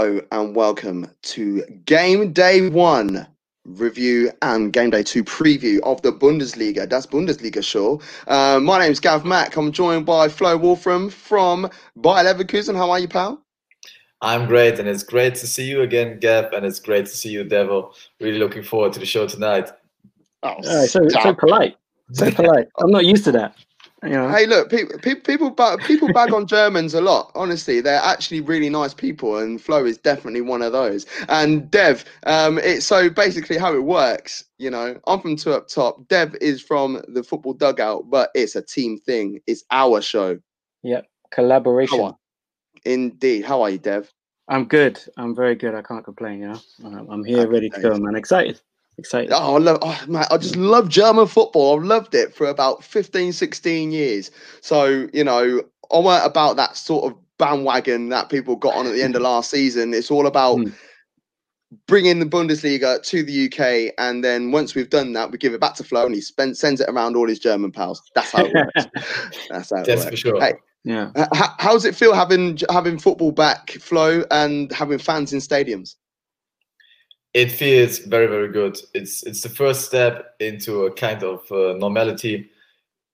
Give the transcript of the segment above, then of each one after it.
Hello and welcome to Game Day 1 review and Game Day 2 preview of the Bundesliga. Das Bundesliga show. Uh, my name's Gav Mack. I'm joined by Flo Wolfram from Bayer Leverkusen. How are you, pal? I'm great, and it's great to see you again, Gav, and it's great to see you, Devil. Really looking forward to the show tonight. Oh, uh, so, so polite. So polite. I'm not used to that. Hey, look, people, people, people bag on Germans a lot. Honestly, they're actually really nice people, and Flo is definitely one of those. And Dev, um, it's so basically how it works. You know, I'm from two up top. Dev is from the football dugout, but it's a team thing. It's our show. Yep, collaboration. How Indeed. How are you, Dev? I'm good. I'm very good. I can't complain. You know, I'm here, ready to go, man. Excited. Excited. Oh, I love, oh, man, I just love German football. I've loved it for about 15, 16 years. So, you know, I weren't about that sort of bandwagon that people got on at the end of last season. It's all about mm. bringing the Bundesliga to the UK. And then once we've done that, we give it back to Flo and he spend, sends it around all his German pals. That's how it works. That's how it That's works. for sure. Hey, yeah. How, how does it feel having having football back, Flo, and having fans in stadiums? It feels very very good. It's it's the first step into a kind of uh, normality.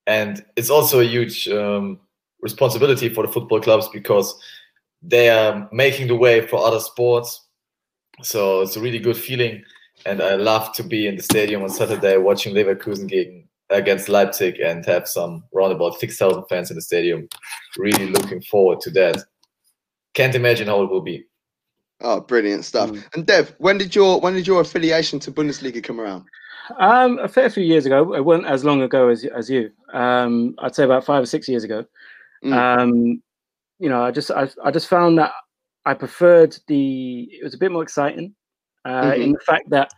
And it's also a huge um, responsibility for the football clubs because they are making the way for other sports. So it's a really good feeling. And i love to be in the stadium on saturday watching leverkusen gegen against leipzig and have some around about 6000 fans in the stadium. Really looking forward to that. Can't imagine how it will be Oh, brilliant stuff! Mm. And Dev, when did your when did your affiliation to Bundesliga come around? Um, a fair few years ago. It wasn't as long ago as as you. Um, I'd say about five or six years ago. Mm. Um, you know, I just I, I just found that I preferred the. It was a bit more exciting uh, mm-hmm. in the fact that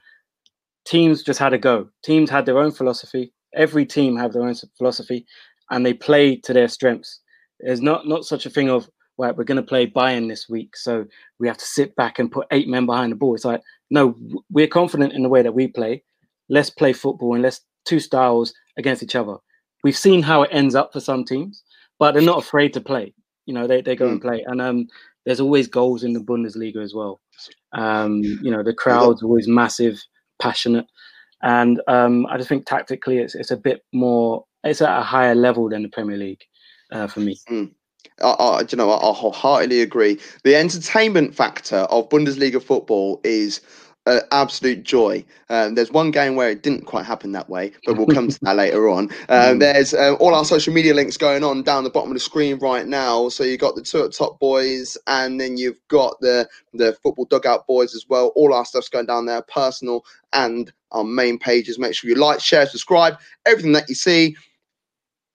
teams just had a go. Teams had their own philosophy. Every team had their own philosophy, and they played to their strengths. There's not not such a thing of right, we're going to play Bayern this week, so we have to sit back and put eight men behind the ball. It's like, no, we're confident in the way that we play. Let's play football and let's two styles against each other. We've seen how it ends up for some teams, but they're not afraid to play. You know, they, they go mm. and play. And um, there's always goals in the Bundesliga as well. Um, you know, the crowd's always massive, passionate. And um, I just think tactically it's, it's a bit more, it's at a higher level than the Premier League uh, for me. Mm. I, I, you know, I, I wholeheartedly agree. The entertainment factor of Bundesliga football is an absolute joy. Um, there's one game where it didn't quite happen that way, but we'll come to that later on. Um, there's uh, all our social media links going on down the bottom of the screen right now. So you've got the two top boys, and then you've got the the football dugout boys as well. All our stuff's going down there, personal and our main pages. Make sure you like, share, subscribe. Everything that you see,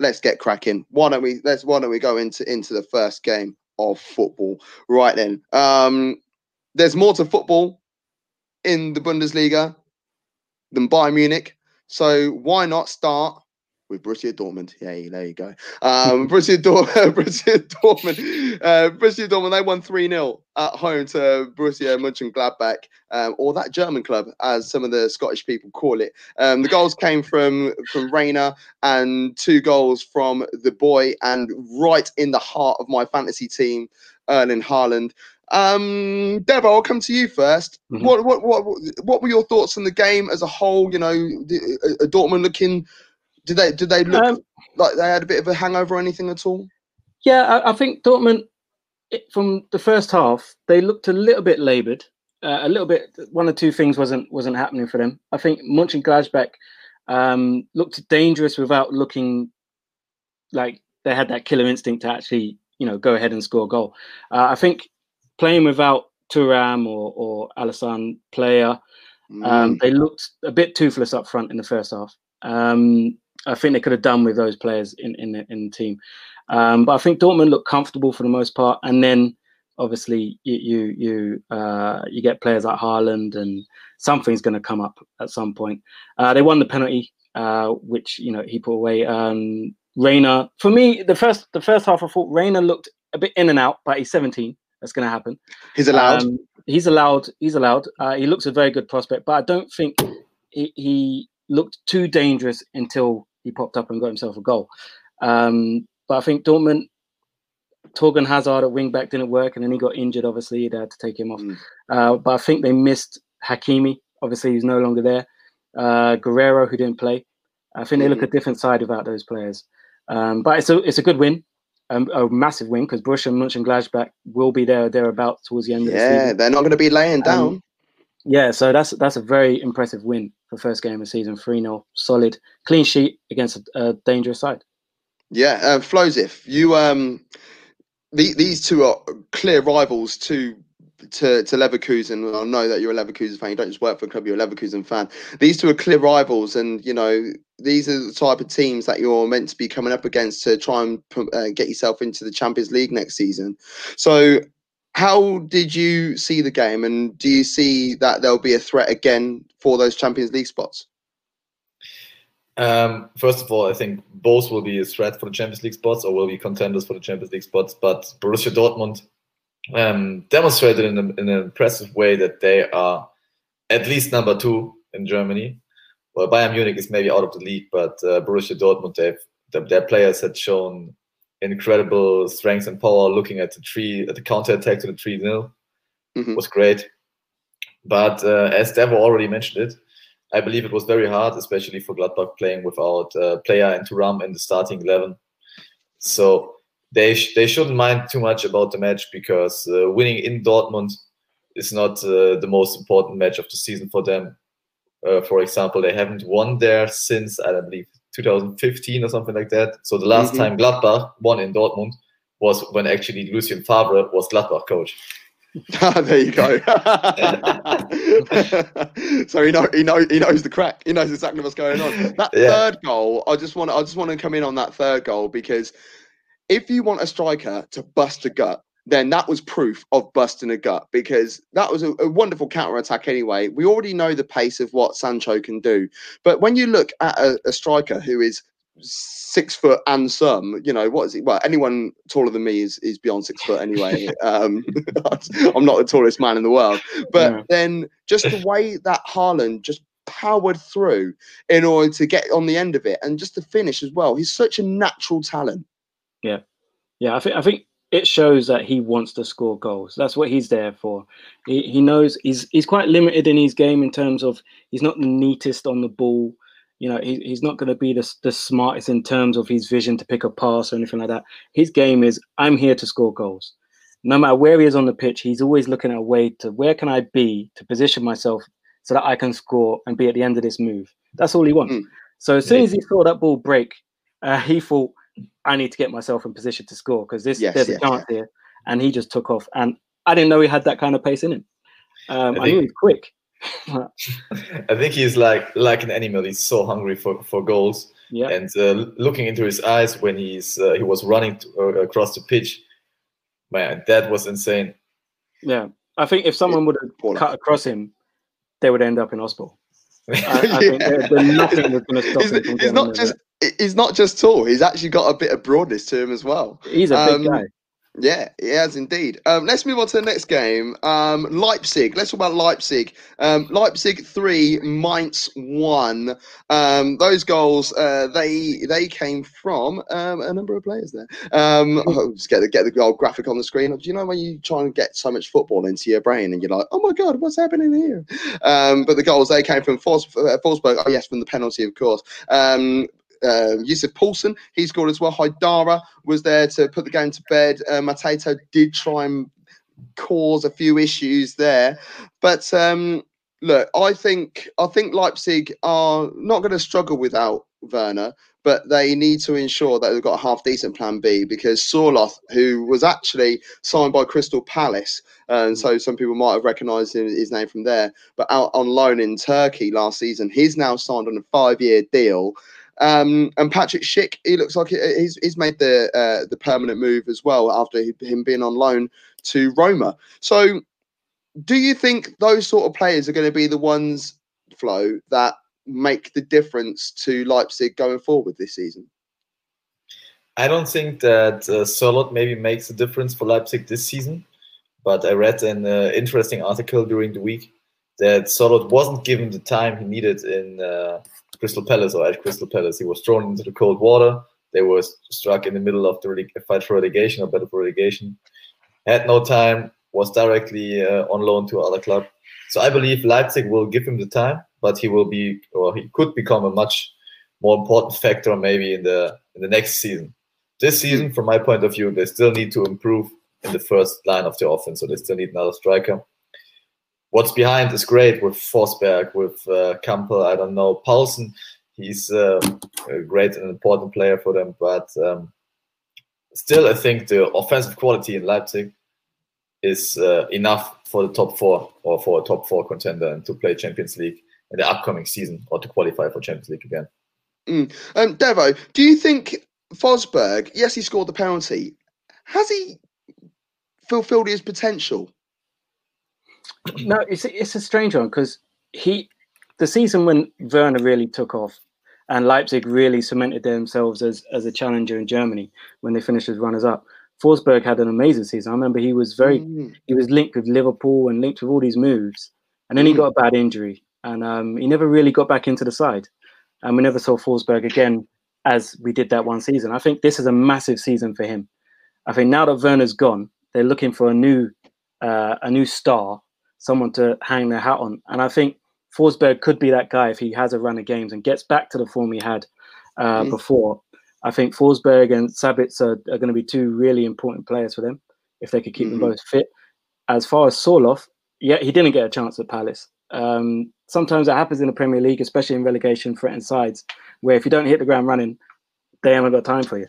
let's get cracking. Why don't we let's why don't we go into into the first game of football right then? Um, there's more to football in the Bundesliga than Bayern Munich, so why not start with Borussia Dortmund. Yeah, there you go. Um, Borussia, Dor- Borussia Dortmund. Uh, Borussia Dortmund. They won three 0 at home to Borussia Mönchengladbach, um, or that German club, as some of the Scottish people call it. Um, the goals came from from Reyna and two goals from the boy, and right in the heart of my fantasy team, Erling Haaland. Um, Deborah, I'll come to you 1st mm-hmm. What, what, what, what were your thoughts on the game as a whole? You know, uh, Dortmund looking did they did they look um, like they had a bit of a hangover or anything at all? Yeah, I, I think Dortmund from the first half they looked a little bit laboured. Uh, a little bit, one or two things wasn't wasn't happening for them. I think munch Mönchengladbach um, looked dangerous without looking like they had that killer instinct to actually, you know, go ahead and score a goal. Uh, I think playing without Thuram or or Alassane Pléa, um, mm. they looked a bit toothless up front in the first half. Um, I think they could have done with those players in in the, in the team. Um, but I think Dortmund looked comfortable for the most part, and then obviously you you you, uh, you get players like Haaland, and something's going to come up at some point. Uh, they won the penalty, uh, which you know he put away. Um, Reyna, for me, the first the first half I thought Reyna looked a bit in and out, but he's 17. That's going to happen. He's allowed. Um, he's allowed. He's allowed. Uh, he looks a very good prospect, but I don't think he, he looked too dangerous until he popped up and got himself a goal. Um, but I think Dortmund, Thorgan Hazard at wing back didn't work, and then he got injured. Obviously, they had to take him off. Mm. Uh, but I think they missed Hakimi. Obviously, he's no longer there. Uh, Guerreiro, who didn't play. I think mm. they look a mm. different side without those players. Um, but it's a it's a good win, um, a massive win because Borussia Mönchengladbach will be there thereabouts towards the end. Yeah, of the season. they're not going to be laying down. Yeah, so that's that's a very impressive win for first game of season. Three 0 solid, clean sheet against a, a dangerous side. Yeah, uh, Flozif, you um, the, these two are clear rivals to to to Leverkusen. I know that you're a Leverkusen fan. You don't just work for a club; you're a Leverkusen fan. These two are clear rivals, and you know these are the type of teams that you're meant to be coming up against to try and uh, get yourself into the Champions League next season. So, how did you see the game, and do you see that there'll be a threat again for those Champions League spots? Um, first of all, I think both will be a threat for the Champions League spots or will be contenders for the Champions League spots. But Borussia Dortmund um, demonstrated in, a, in, an impressive way that they are at least number two in Germany. Well, Bayern Munich is maybe out of the league, but uh, Borussia Dortmund, they've, their players had shown incredible strength and power. Looking at the three, at the counter attack to the three 0 mm-hmm. was great. But uh, as Devo already mentioned it, I believe it was very hard, especially for Gladbach playing without uh, Pléa and Thuram in the starting eleven. So they sh- they shouldn't mind too much about the match because uh, winning in Dortmund is not uh, the most important match of the season for them. Uh, for example, they haven't won there since I believe 2015 or something like that. So the last mm-hmm. time Gladbach won in Dortmund was when actually Lucien Favre was Gladbach coach. there you go. so he know he know he knows the crack. He knows exactly what's going on. That yeah. third goal, I just want I just want to come in on that third goal because if you want a striker to bust a gut, then that was proof of busting a gut because that was a, a wonderful counter attack anyway. We already know the pace of what Sancho can do, but when you look at a, a striker who is six foot and some. You know, what is it? Well, anyone taller than me is is beyond six foot anyway. um, I'm not the tallest man in the world, but yeah. then just the way that Haaland just powered through in order to get on the end of it and just to finish as well. He's such a natural talent. Yeah, yeah. I think I think it shows that he wants to score goals. That's what he's there for. He, he knows he's he's quite limited in his game in terms of he's not the neatest on the ball you know, he, he's not going to be the, the smartest in terms of his vision to pick a pass or anything like that. His game is, I'm here to score goals. No matter where he is on the pitch, he's always looking at a way to where can I be to position myself so that I can score and be at the end of this move. That's all he wants. Mm. So as soon as he saw that ball break, uh, he thought, I need to get myself in position to score because this yes, there's yes, a chance here. And he just took off. And I didn't know he had that kind of pace in him. Um, I, I knew he was quick. I think he's like like an animal. He's so hungry for, for goals. Yeah. And uh, looking into his eyes when he's uh, he was running to, uh, across the pitch, man, that was insane. Yeah, I think if someone would have cut across him, they would end up in hospital. I, I think there's nothing that's going to stop he's, him from he's not just he's not just tall. He's actually got a bit of broadness to him as well. He's a um, big guy. Yeah, he has indeed. Um, let's move on to the next game. Um, Leipzig. Let's talk about Leipzig. Um, Leipzig three, Mainz one. Um, those goals uh, they they came from um, a number of players there. Um, oh, just get the get the goal graphic on the screen. Do you know when you try and get so much football into your brain and you're like, oh my god, what's happening here? but the goals they came from uh, Forsberg. Oh yes, from the penalty, of course uh, Yussuf Poulsen, he scored as well. Haidara was there to put the game to bed. Uh, Mateta did try and cause a few issues there, but um, look, I think I think Leipzig are not going to struggle without Werner, but they need to ensure that they've got a half decent plan B because Sorloth, who was actually signed by Crystal Palace, and so some people might have recognised his name from there, but out on loan in Turkey last season, he's now signed on a five-year deal. Um, and Patrick Schick, he looks like he's he's made the uh, the permanent move as well after him being on loan to Roma. So, do you think those sort of players are going to be the ones, Flo, that make the difference to Leipzig going forward this season? I don't think that uh, Sørloth maybe makes a difference for Leipzig this season, but I read an uh, interesting article during the week that Sørloth wasn't given the time he needed in uh, Crystal Palace or at Crystal Palace. He was thrown into the cold water. They were struck in the middle of the fight for relegation or battle for relegation. Had no time, was directly uh, on loan to other club. So I believe Leipzig will give him the time, but he will be or he could become a much more important factor maybe in the in the next season. This season, from my point of view, they still need to improve in the first line of the offense, so they still need another striker. What's behind is great with Forsberg, with uh, Kampl, I don't know, Poulsen. He's uh, a great and important player for them, but um, still, I think the offensive quality in Leipzig is uh, enough for the top four or for a top four contender and to play Champions League in the upcoming season or to qualify for Champions League again. Mm. Um, Devo, do you think Forsberg, yes, he scored the penalty. Has he fulfilled his potential? No, it's it's a strange one because he, the season when Werner really took off, and Leipzig really cemented themselves as as a challenger in Germany when they finished as runners up. Forsberg had an amazing season. I remember he was very mm. he was linked with Liverpool and linked with all these moves, and then mm. he got a bad injury, and um, he never really got back into the side, and we never saw Forsberg again as we did that one season. I think this is a massive season for him. I think now that Werner's gone, they're looking for a new uh, a new star, someone to hang their hat on, and I think Forsberg could be that guy if he has a run of games and gets back to the form he had uh, mm. before. I think Forsberg and Sabitzer are, are going to be two really important players for them if they could keep mm-hmm. them both fit. As far as Sorloth, yeah, he didn't get a chance at Palace. Um, sometimes it happens in the Premier League, especially in relegation threatened sides, where if you don't hit the ground running, they haven't got time for you.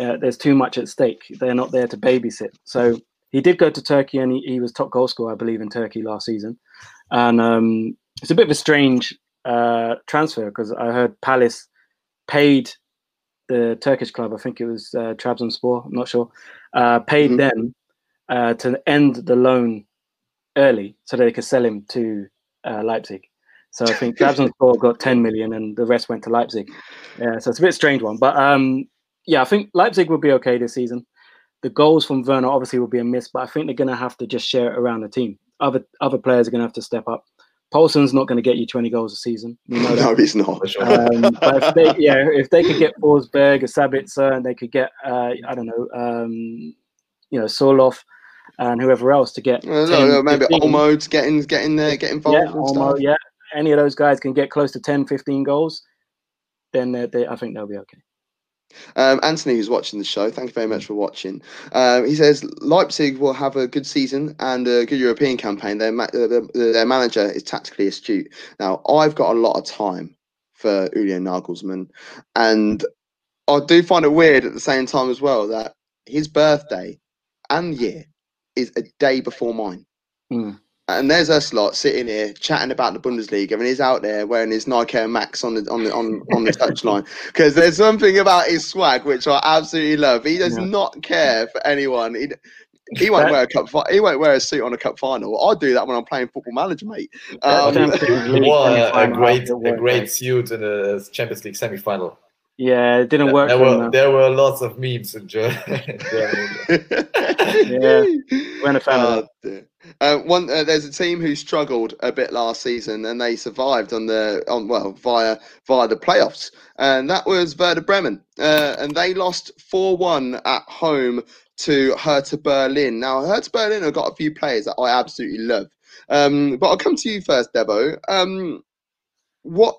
Uh, there's too much at stake. They're not there to babysit. So he did go to Turkey and he, he was top goal scorer, I believe, in Turkey last season. And um, it's a bit of a strange uh, transfer because I heard Palace paid the Turkish club, I think it was uh, Trabzonspor, I'm not sure, uh, paid mm-hmm. them uh, to end the loan early so they could sell him to uh, Leipzig. So I think Trabzonspor got 10 million and the rest went to Leipzig. Yeah, so it's a bit strange one. But um, yeah, I think Leipzig will be okay this season. The goals from Werner obviously will be a miss, but I think they're going to have to just share it around the team. Other other players are going to have to step up. Poulsen's not going to get you 20 goals a season. You know no, he's not. Um, but if they, yeah, if they could get Forsberg or Sabitzer and they could get, uh, I don't know, um, you know, Sorloth and whoever else to get. Uh, 10, no, maybe 15. Olmo getting getting there, get involved. Yeah, Olmo, yeah. Any of those guys can get close to 10, 15 goals, then they, they, I think they'll be okay. Um, Anthony, who's watching the show, thank you very much for watching. Um, he says Leipzig will have a good season and a good European campaign. Their, ma- their, their manager is tactically astute. Now, I've got a lot of time for Julian Nagelsmann, and I do find it weird at the same time as well that his birthday and year is a day before mine. Mm. And there's us lot sitting here chatting about the Bundesliga, and he's out there wearing his Nike Air Max on the on the on, on the touchline because there's something about his swag which I absolutely love. He does yeah. not care for anyone. He, he won't wear a cup. He won't wear a suit on a cup final. I do that when I'm playing Football Manager, mate. Um, a, a great, a great suit in a Champions League semi-final. Yeah, it didn't work. There were there were lots of memes in Germany. yeah, when a fan of uh, one, uh, there's a team who struggled a bit last season, and they survived on the on well via via the playoffs, and that was Werder Bremen, uh, and they lost four one at home to Hertha Berlin. Now Hertha Berlin have got a few players that I absolutely love, um, but I'll come to you first, Debo. Um, what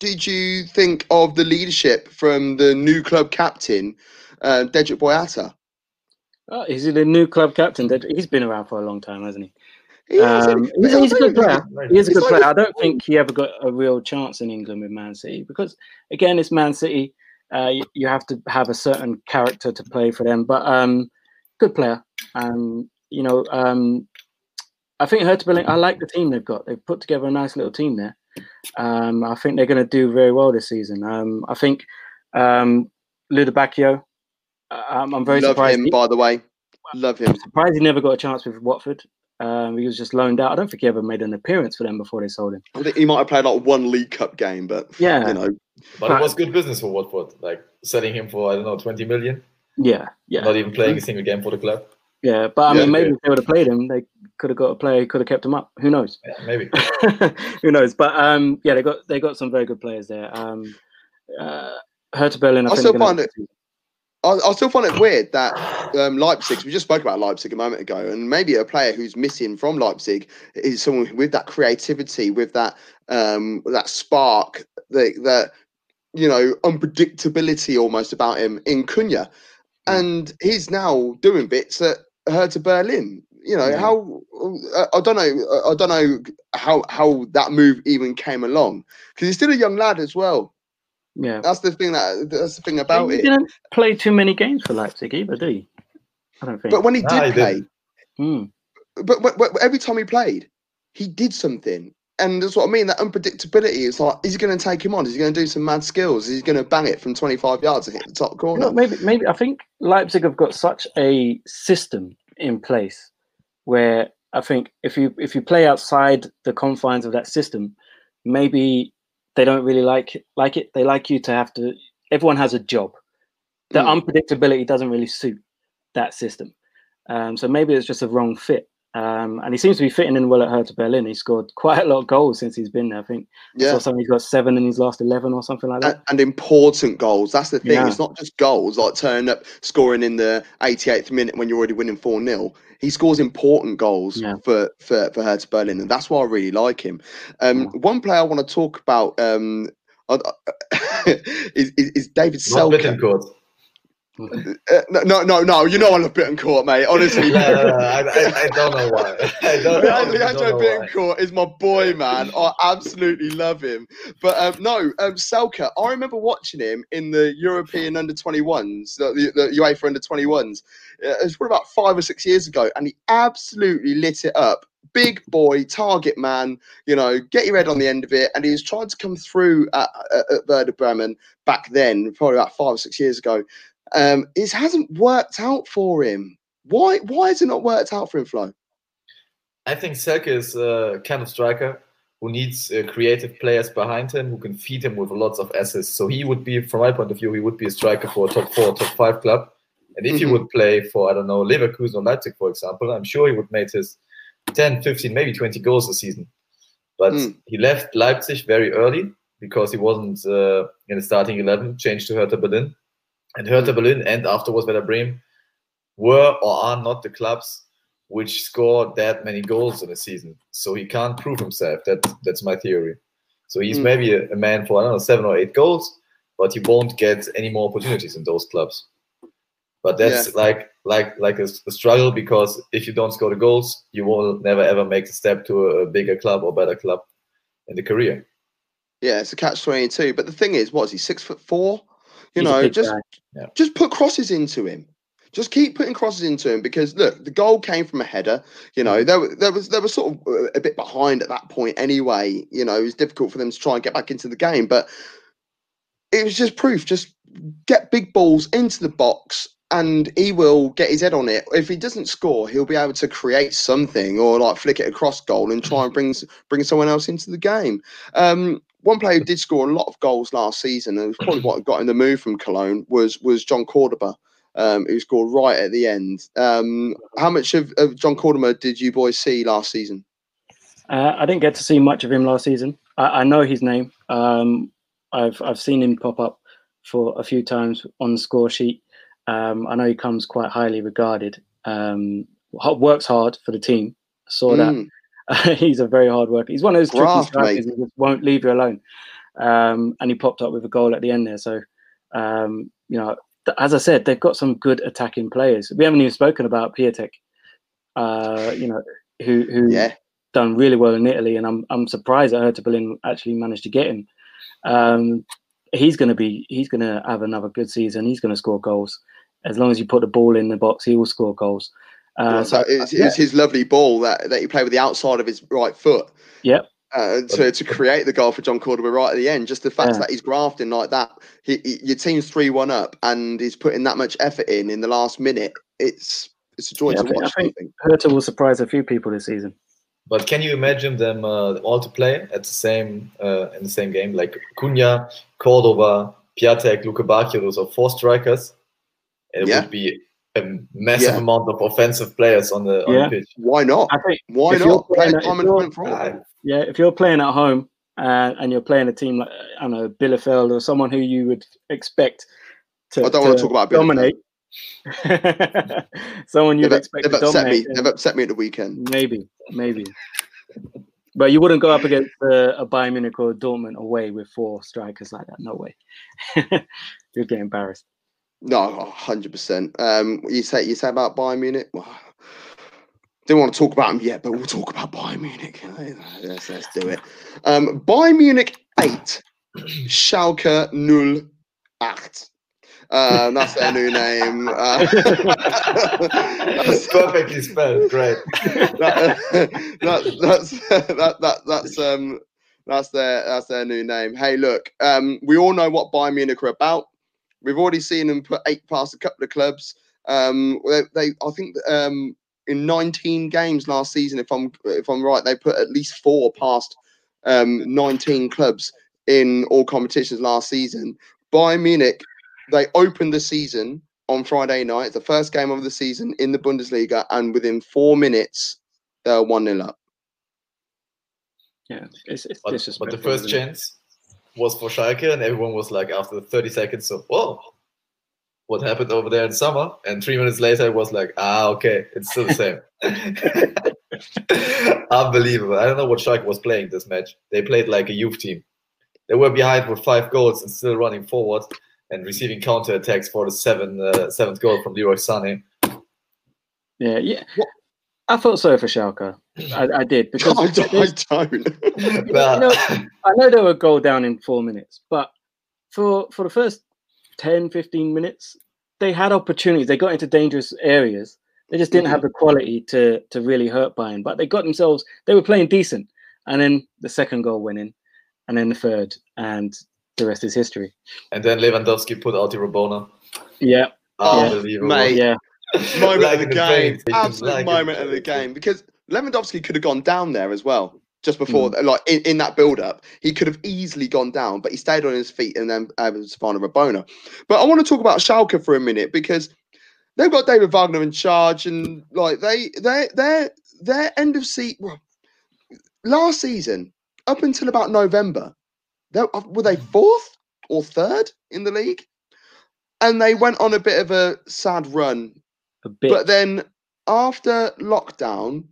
did you think of the leadership from the new club captain, uh, Dedryck Boyata? Oh, is he the new club captain? He's been around for a long time, hasn't he? he um, he's, he's, a good player. He is a good player. I don't think he ever got a real chance in England with Man City because, again, it's Man City. Uh, you, you, have to have a certain character to play for them. But um, good player. Um, you know, um, I think Hertha Berlin. I like the team they've got. They've put together a nice little team there. Um, I think they're going to do very well this season. Um, I think um, Lukebakio, um, I'm very Love surprised. him, he, by the way. Love him. I'm surprised he never got a chance with Watford. Um, he was just loaned out. I don't think he ever made an appearance for them before they sold him. I think he might have played like one League Cup game, but yeah, you know. But it was good business for Watford, like selling him for I don't know 20 million. Yeah, yeah. Not even playing a single game for the club. Yeah, but I yeah, mean, maybe yeah. if they would have played him, they could have got a player, could have kept him up. Who knows? Yeah, maybe. Who knows? But um, yeah, they got they got some very good players there. Um, uh, Hertha Berlin. I, I still they're gonna- find it. I, I still find it weird that um, Leipzig. We just spoke about Leipzig a moment ago, and maybe a player who's missing from Leipzig is someone with that creativity, with that um, that spark, that that you know unpredictability almost about him in Cunha, and he's now doing bits at to Berlin. You know Yeah. how I- I don't know. I don't know how how that move even came along because he's still a young lad as well. Yeah. That's the thing that that's the thing about he it. didn't play too many games for Leipzig either, did he? I don't think. But when he Nah, did he play, didn't. Hmm. but, but, but every time he played, he did something. And that's what I mean. That unpredictability is like, is he going to take him on? Is he going to do some mad skills? Is he going to bang it from 25 yards and hit the top You corner? know, maybe, maybe I think Leipzig have got such a system in place where I think if you if you play outside the confines of that system, maybe they don't really like it, like it. They like you to have to. Everyone has a job. The Mm. unpredictability doesn't really suit that system. Um, so maybe it's just a wrong fit. Um, and he seems to be fitting in well at Hertha Berlin. He scored quite a lot of goals since he's been there. I think I yeah. saw something he's got seven in his last eleven or something like that. And, and important goals. That's the thing. Yeah. It's not just goals like turning up, scoring in the 88th minute when you're already winning 4 0. He scores important goals Yeah. for, for, for Hertha Berlin. And that's why I really like him. Um, One player I want to talk about um, I- I- is, is, is David Not Selke. Uh, no, no, no, no. You know I love Bittencourt, mate. Honestly, No, no, no, I, I, I don't know why. I don't, I don't Leandro why. Bittencourt is my boy, man. I absolutely love him. But um, no, um, Selke, I remember watching him in the European under 21s, the, the, the UEFA under 21s. Uh, it was probably about five or six years ago, and he absolutely lit it up. Big boy, target man, you know, get your head on the end of it. And he was trying to come through at, at, at Werder Bremen back then, probably about five or six years ago. Um, it hasn't worked out for him. Why? Why has it not worked out for him, Flo? I think Selke is a kind of striker who needs uh, creative players behind him who can feed him with lots of assists. So he would be, from my point of view, he would be a striker for a top four, top five club. And if he Mhm. would play for, I don't know, Leverkusen or Leipzig, for example, I'm sure he would make his 10, 15, maybe 20 goals a season. But Mm. he left Leipzig very early because he wasn't uh, in the starting 11, changed to Hertha Berlin. And Hertha Berlin and afterwards Werder Bremen were or are not the clubs which score that many goals in a season. So he can't prove himself. That that's my theory. So he's Mm. maybe a, a man for I don't know seven or eight goals, but he won't get any more opportunities in those clubs. But that's like like like a struggle because if you don't score the goals, you will never ever make the step to a, a bigger club or better club in the career. Yeah, it's a catch twenty two. But the thing is, what is he six foot four? You He's know, just guy. just put crosses into him. Just keep putting crosses into him because look, the goal came from a header. You know, there wa- there was there was sort of uh, a bit behind at that point anyway. You know, it was difficult for them to try and get back into the game, but it was just proof. Just get big balls into the box. And he will get his head on it. If he doesn't score, he'll be able to create something or like flick it across goal and try and bring bring someone else into the game. Um, one player who did score a lot of goals last season, and was probably what got in the move from Cologne, was was Jhon Cordoba, um, who scored right at the end. Um, how much of, of Jhon Cordoba did you boys see last season? Uh, I didn't get to see much of him last season. I, I know his name. Um, I've I've seen him pop up for a few times on the score sheet. Um, I know he comes quite highly regarded. Um, works hard for the team. I saw that. Mm, he's a very hard worker. He's one of those tricky strikers mate. who just won't leave you alone. Um, and he popped up with a goal at the end there. So, um, you know, th- as I said, they've got some good attacking players. We haven't even spoken about Piatek, uh, you know, who who yeah, done really well in Italy, and I'm I'm surprised that Hertha Berlin actually managed to get him. Um, he's going to be he's going to have another good season. He's going to score goals as long as you put the ball in the box. He will score goals. Uh, so so it's, yeah. it's his lovely ball that, that he played with the outside of his right foot. Yep. Uh, to, to create the goal for Jhon Cordoba right at the end, just the fact Yeah. that he's grafting like that, he, he, your team's three one up, and he's putting that much effort in in the last minute. It's it's a joy Yeah, to I watch. I think- think. Hertha will surprise a few people this season. But can you imagine them uh, all to play at the same uh, in the same game? Like Cunha, Cordoba, Piatek, Luke Bacchio, those are four strikers. And it Yeah. would be a massive Yeah. amount of offensive players on the, on Yeah. the pitch. Why not? I think Why if you're not? Play playing the at- if you're- went for it. Ah, yeah, if you're playing at home uh, and you're playing a team like I don't know Bielefeld or someone who you would expect to. I don't want to talk about dominate. someone you'd They've, expect they've to upset dominate. me. They've upset me at the weekend. Maybe, maybe. But you wouldn't go up against uh, a Bayern Munich or Dortmund away with four strikers like that. No way. You'd get embarrassed. No, hundred percent. Um, you say you say about Bayern Munich. Well, didn't want to talk about them yet, but we'll talk about Bayern Munich. Let's, let's do it. Um, Bayern Munich eight, Schalke null acht. Uh, that's their new name. Uh, It's perfectly spelled. Great. that, that, that's that, that that's um that's their that's their new name. Hey, look, um, we all know what Bayern Munich are about. We've already seen them put eight past a couple of clubs. Um, they, they I think um in 19 games last season, if I'm if I'm right, they put at least four past um 19 clubs in all competitions last season. Bayern Munich, they opened the season on Friday night, the first game of the season in the Bundesliga, and within four minutes, they're 1 0 up. Yeah, it's, it's But, disrespectful. but the first chance was for Schalke, and everyone was like, after 30 seconds, of whoa, what happened over there in summer? And three minutes later, it was like, ah, okay, it's still the same. Unbelievable. I don't know what Schalke was playing this match. They played like a youth team. They were behind with five goals and still running forward and receiving counter attacks for the seven, uh, seventh goal from Leroy Sané. Yeah, yeah. I thought so for Schalke. I, I did because I don't. I don't. Nah. know, I know they were a goal down in four minutes, but for for the first 10, 15 minutes, they had opportunities. They got into dangerous areas. They just didn't have mm-hmm. the quality to to really hurt Bayern. But they got themselves. They were playing decent, and then the second goal went in, and then the third, and the rest is history. and then Lewandowski put out the Rabona. Yeah, Unbelievable. mate. yeah, moment Like of the the game. Absolute like moment of the game because Lewandowski could have gone down there as well. Just before, Mm. like in, in that build-up, he could have easily gone down, but he stayed on his feet and then uh, was fine Rabona. But I want to talk about Schalke for a minute because they've got David Wagner in charge, and like they, they, their their end of seat well, last season up until about November, they, were they fourth or third in the league, and they went on a bit of a sad run a bit. but then after lockdown,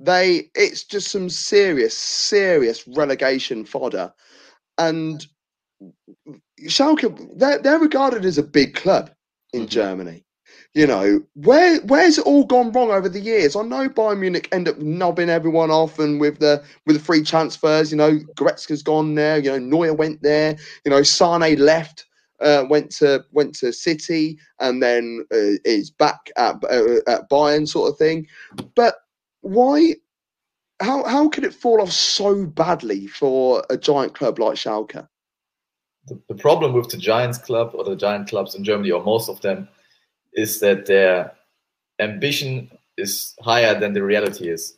they it's just some serious, serious relegation fodder. And Schalke, they're, they're regarded as a big club in Mhm. Germany. You know, where where's it all gone wrong over the years? I know Bayern Munich end up knobbing everyone off and with the with the free transfers, you know, Goretzka's gone there, you know, Neuer went there, you know, Sane left, uh, went to went to City and then uh, is back at uh, at Bayern sort of thing. But why how how could it fall off so badly for a giant club like Schalke? the, the problem with the Giants club or the giant clubs in Germany, or most of them, is that their ambition is higher than the reality is.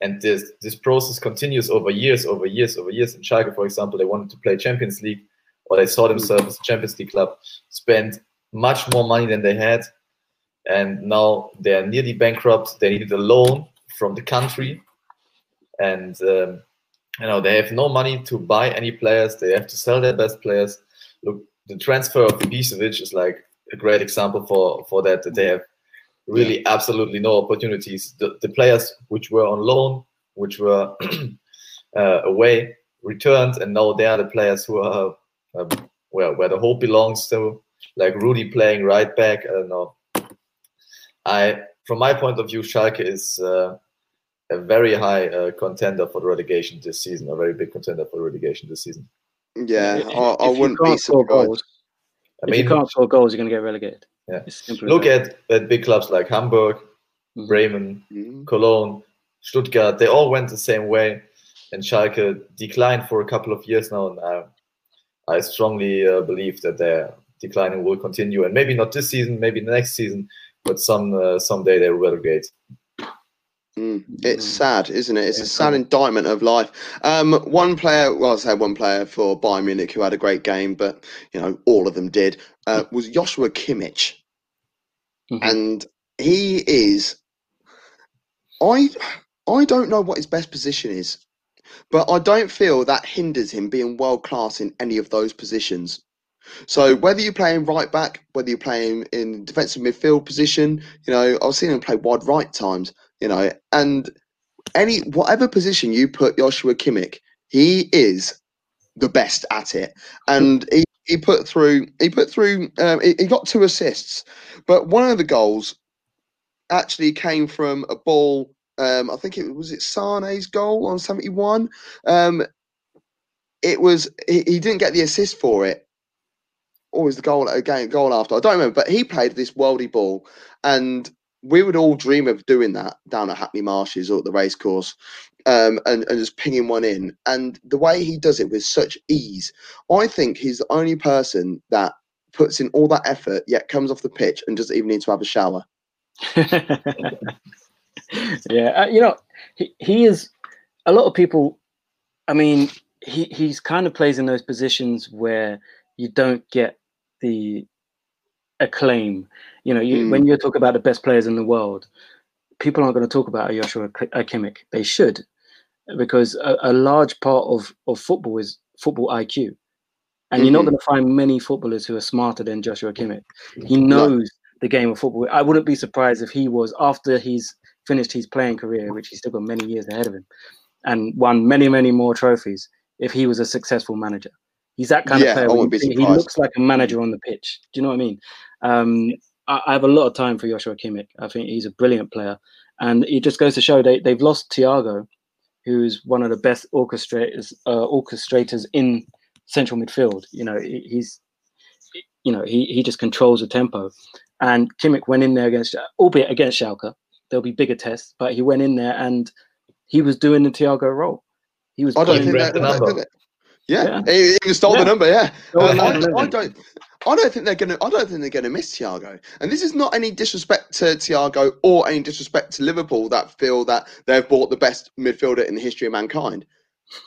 And this this process continues over years, over years, over years. In Schalke, for example, they wanted to play Champions League, or they saw themselves as a Champions League club, spent much more money than they had, and now they are nearly bankrupt. They needed a loan from the country, and um, you know they have no money to buy any players. They have to sell their best players. Look, the transfer of Ibisevic is like a great example for for that. That they have really absolutely no opportunities. The, the players which were on loan, which were uh, away, returned, and now they are the players who are uh, where where the hope belongs to. Like Rudy playing right back. I don't know. I, from my point of view, Schalke is. Uh, a very high uh, contender for the relegation this season, a very big contender for relegation this season. Yeah, If- I, I wouldn't be can't score surprised. goals, I if you can't score goals, you're going to get relegated. Yeah. It's simple as look at, at big clubs like Hamburg, Mhm. Bremen, Mhm. Cologne, Stuttgart. They all went the same way, and Schalke declined for a couple of years now. And uh, I strongly uh, believe that their declining will continue, and maybe not this season, maybe the next season, but some uh, someday they will relegate. Mm. It's Mm. sad, isn't it? It's a sad sad. indictment of life. Um, one player, well, I say one player for Bayern Munich who had a great game, but you know all of them did. Uh, was Joshua Kimmich, Mhm. and he is. I I don't know what his best position is. But I don't feel that hinders him being world class in any of those positions. So whether you play him right back, whether you play him in defensive midfield position, you know, I've seen him play wide right times, you know, and any whatever position you put Joshua Kimmich, he is the best at it. And he, he put through he put through um, he, he got two assists, but one of the goals actually came from a ball. Um, I think it was it Sane's goal on seventy one. Um, it was he, he didn't get the assist for it, or was the goal again goal after? I don't remember, but he played this worldy ball, and we would all dream of doing that down at Hackney Marshes or at the racecourse, um, and, and just pinging one in. And the way he does it with such ease, I think he's the only person that puts in all that effort yet comes off the pitch and doesn't even need to have a shower. yeah, uh, you know, he, he is a lot of people. I mean, he he's kind of plays in those positions where you don't get the acclaim. You know, you, mm. when you talk about the best players in the world, people aren't going to talk about Joshua Kimmich. They should, because a, a, large part of, of football is football IQ. And mm-hmm. you're not mm-hmm. going to find many footballers who are smarter than Joshua Kimmich. He knows no. the game of football. I wouldn't be surprised if he was, after he's finished his playing career, which he's still got many years ahead of him, and won many, many more trophies, if he was a successful manager. He's that kind yeah, of player. He looks like a manager on the pitch. Do you know what I mean? Um, I, I, have a lot of time for Joshua Kimmich. I think he's a brilliant player, and it just goes to show they they've lost Thiago, who's one of the best orchestrators uh, orchestrators in central midfield. You know, he's you know he he just controls the tempo, and Kimmich went in there against albeit against Schalke. There'll be bigger tests, but he went in there and he was doing the Thiago role. He was. I don't think that, yeah, yeah. He, he stole yeah. the number. Yeah, uh, I, I, don't. I don't think they're gonna. I don't think they're gonna miss Thiago. And this is not any disrespect to Thiago or any disrespect to Liverpool that feel that they've bought the best midfielder in the history of mankind.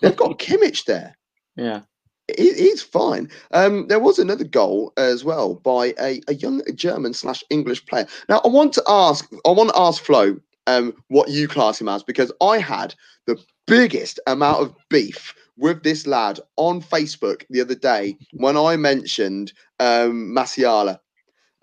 They've got Kimmich there. Yeah, he, he's fine. Um, there was another goal as well by a, a young German slash English player. Now I want to ask. I want to ask Flo um, what you class him as because I had the biggest amount of beef with this lad on Facebook the other day when I mentioned um, Masiala,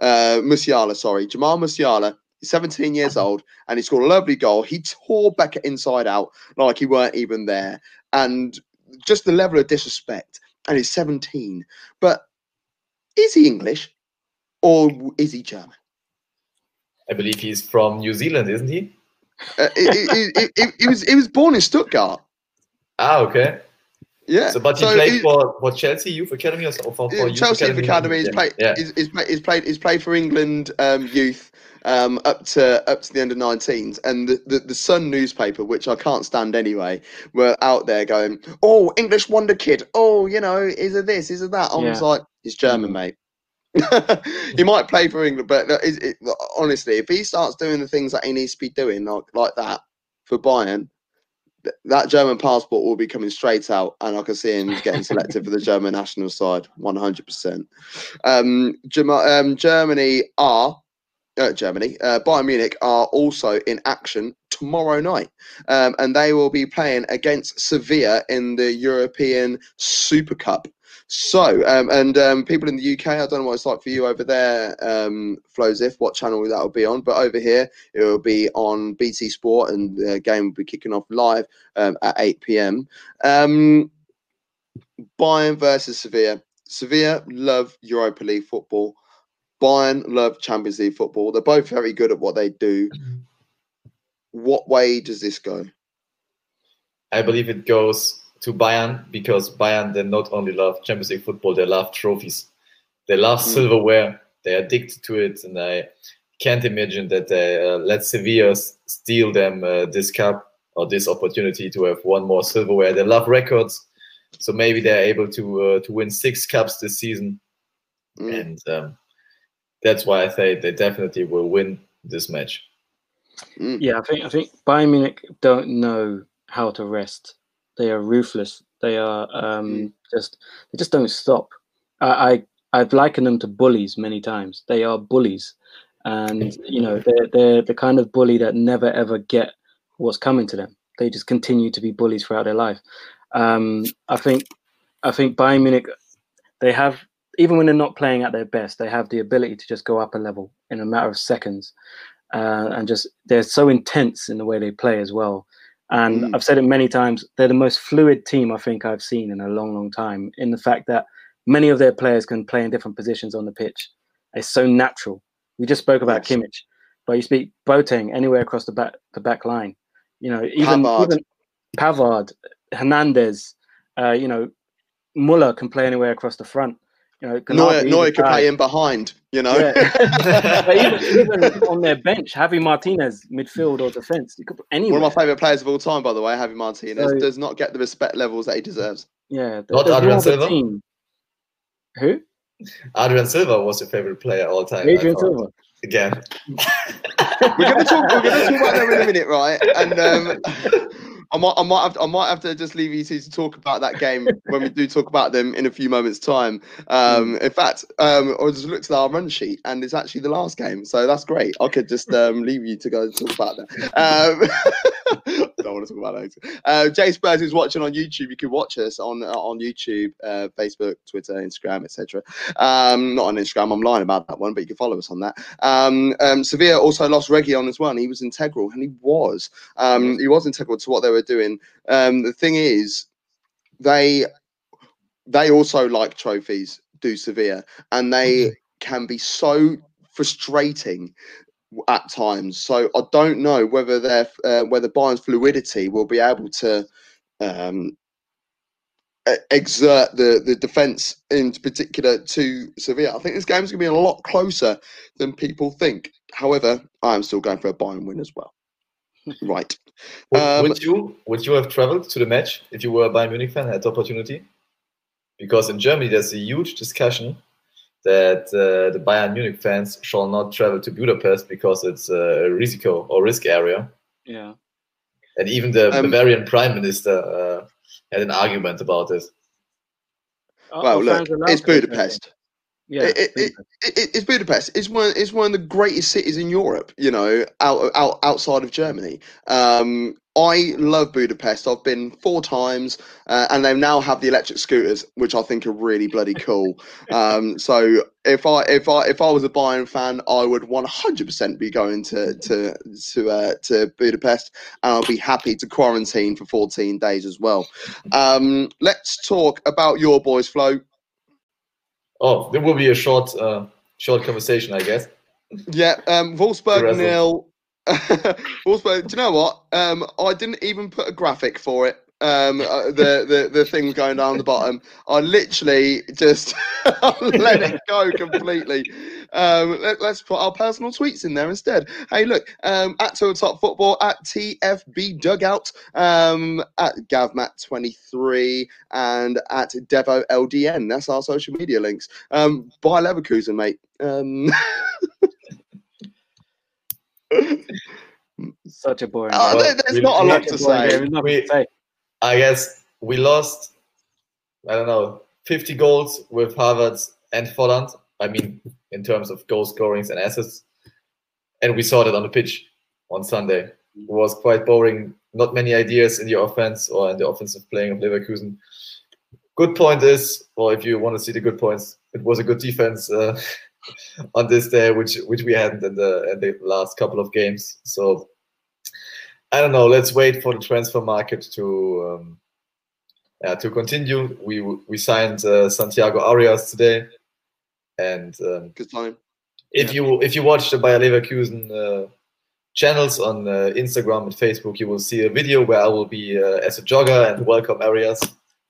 uh, Musiala, sorry, Jamal Musiala. He's 17 years old and he scored a lovely goal. He tore Becker inside out like he weren't even there. And just the level of disrespect. And he's 17. But is he English or is he German? I believe he's from New Zealand, isn't he? Uh, he, he, he, he, was he was born in Stuttgart. Ah, okay. Yeah. So, but he so played for, for Chelsea Youth Academy or for, for Youth Chelsea Academy? Academy. He's played. Yeah. He's, he's, he's, played. He's played for England um, youth um, up to up to the under 19s, and the, the, the Sun newspaper, which I can't stand anyway, were out there going, "Oh, English wonder kid. Oh, you know, is it this? Is it that?" I was like, "He's German, mm. mate." he might play for England, but it, it, honestly, if he starts doing the things that he needs to be doing, like like that for Bayern, that German passport will be coming straight out, and I can see him getting selected for the German national side, one hundred percent. Um, um, Germany are uh, Germany, uh, Bayern Munich are also in action tomorrow night, um, and they will be playing against Sevilla in the European Super Cup. So, um, and um, people in the UK, I don't know what it's like for you over there, um, Flozif, what channel that will be on, but over here it will be on BT Sport, and the game will be kicking off live um, at 8 p.m. Um, Bayern versus Sevilla. Sevilla love Europa League football. Bayern love Champions League football. They're both very good at what they do. What way does this go? I believe it goes to Bayern because Bayern they not only love Champions League football, they love trophies. They love mm. silverware. They're addicted to it, and I can't imagine that they uh, let Sevilla steal them uh, this cup or this opportunity to have one more silverware. They love records, so maybe they're able to uh, to win six cups this season, mm. and um, that's why I say they definitely will win this match. Mm. Yeah, I think I think Bayern Munich don't know how to rest they are ruthless. They are um, mm. just they just don't stop. I, I I've likened them to bullies many times. They are bullies, and you know they're they're the kind of bully that never ever get what's coming to them. they just continue to be bullies throughout their life. Um, I think I think Bayern Munich they have even when they're not playing at their best, they have the ability to just go up a level in a matter of seconds, uh, and just they're so intense in the way they play as well. And mm. I've said it many times, they're the most fluid team I think I've seen in a long, long time. In the fact that many of their players can play in different positions on the pitch. It's so natural. We just spoke about yes. Kimmich, but you speak Boateng anywhere across the back the back line. You know, even Pavard, even Pavard Hernandez, uh, you know, Muller can play anywhere across the front. You know, Neuer, Neuer could play in behind. You know, yeah. but even, even on their bench, Javi Martinez, midfield or defense, you could anywhere. One of my favorite players of all time, by the way, Javi Martinez, so, does not get the respect levels that he deserves. Yeah, not Andre Silva. Team. Who? Andre Silva was your favorite player all time. Andre Silva. Again. we're gonna talk. We're gonna talk about them in a minute, right? And um, I might, I might have, I might have to just leave you two to talk about that game when we do talk about them in a few moments' time. Um, hmm. in fact, um, I just looked at our run sheet, and it's actually the last game, so that's great. I could just um, leave you to go and talk about that. Don't want to talk about that. Uh, Jay Spurs is watching on YouTube. You can watch us on uh, on YouTube, uh, Facebook, Twitter, Instagram, etc. Um, not on Instagram. I'm lying about that one, but you can follow us on that. Um, um, Sevilla also lost Reguilón as well, and he was integral, and he was um, he was integral to what they were doing. Um, the thing is, they they also like trophies, do Sevilla, and they mm-hmm. can be so frustrating at times. So I don't know whether their uh, whether Bayern's fluidity will be able to um, exert the the defense in particular to Sevilla. I think this game's going to be a lot closer than people think. However, I am still going for a Bayern win as well. right. Would, um, would, you would you have traveled to the match if you were a Bayern Munich fan had the opportunity? Because in Germany there's a huge discussion that uh, the Bayern Munich fans shall not travel to Budapest because it's a risiko or risk area. Yeah. And even the um, Bavarian prime minister uh, had an argument about it. Well, look, it's Budapest. Yeah, it, it, it, it's Budapest. It's one. It's one of the greatest cities in Europe. You know, out, out outside of Germany. Um, I love Budapest. I've been four times, uh, and they now have the electric scooters, which I think are really bloody cool. Um, so if I if I if I was a Bayern fan, I would 100% be going to to to uh, to Budapest, and I'll be happy to quarantine for 14 days as well. Um, let's talk about your boys, Flo. Oh, there will be a short, uh, short conversation, I guess. Yeah, um, Wolfsburg nil. Wolfsburg. Do you know what? Um, I didn't even put a graphic for it. Um, uh, the the the thing going down the bottom. I literally just let it go completely. Um, let, us put our personal tweets in there instead. Hey, look, um, at Total Top Football, at TFB Dugout, um, at GavMat23, and at Devo LDN. That's our social media links. Um, Bayer Leverkusen, mate. Um, Such a boring. Uh, there, there's not a lot to say. I guess we lost. I don't know, 50 goals with Havertz and Volland. I mean, in terms of goal scorings and assists. And we saw that on the pitch on Sunday. It was quite boring. Not many ideas in the offense or in the offensive playing of Leverkusen. Good point is, or if you want to see the good points, it was a good defense uh, on this day, which which we hadn't in the in the last couple of games. So I don't know. Let's wait for the transfer market to um, uh, to continue. We we signed uh, Santiago Arias today. And um, good time. If yeah. you if you watch the Bayer Leverkusen uh, channels on uh, Instagram and Facebook, you will see a video where I will be uh, as a jogger and welcome Arias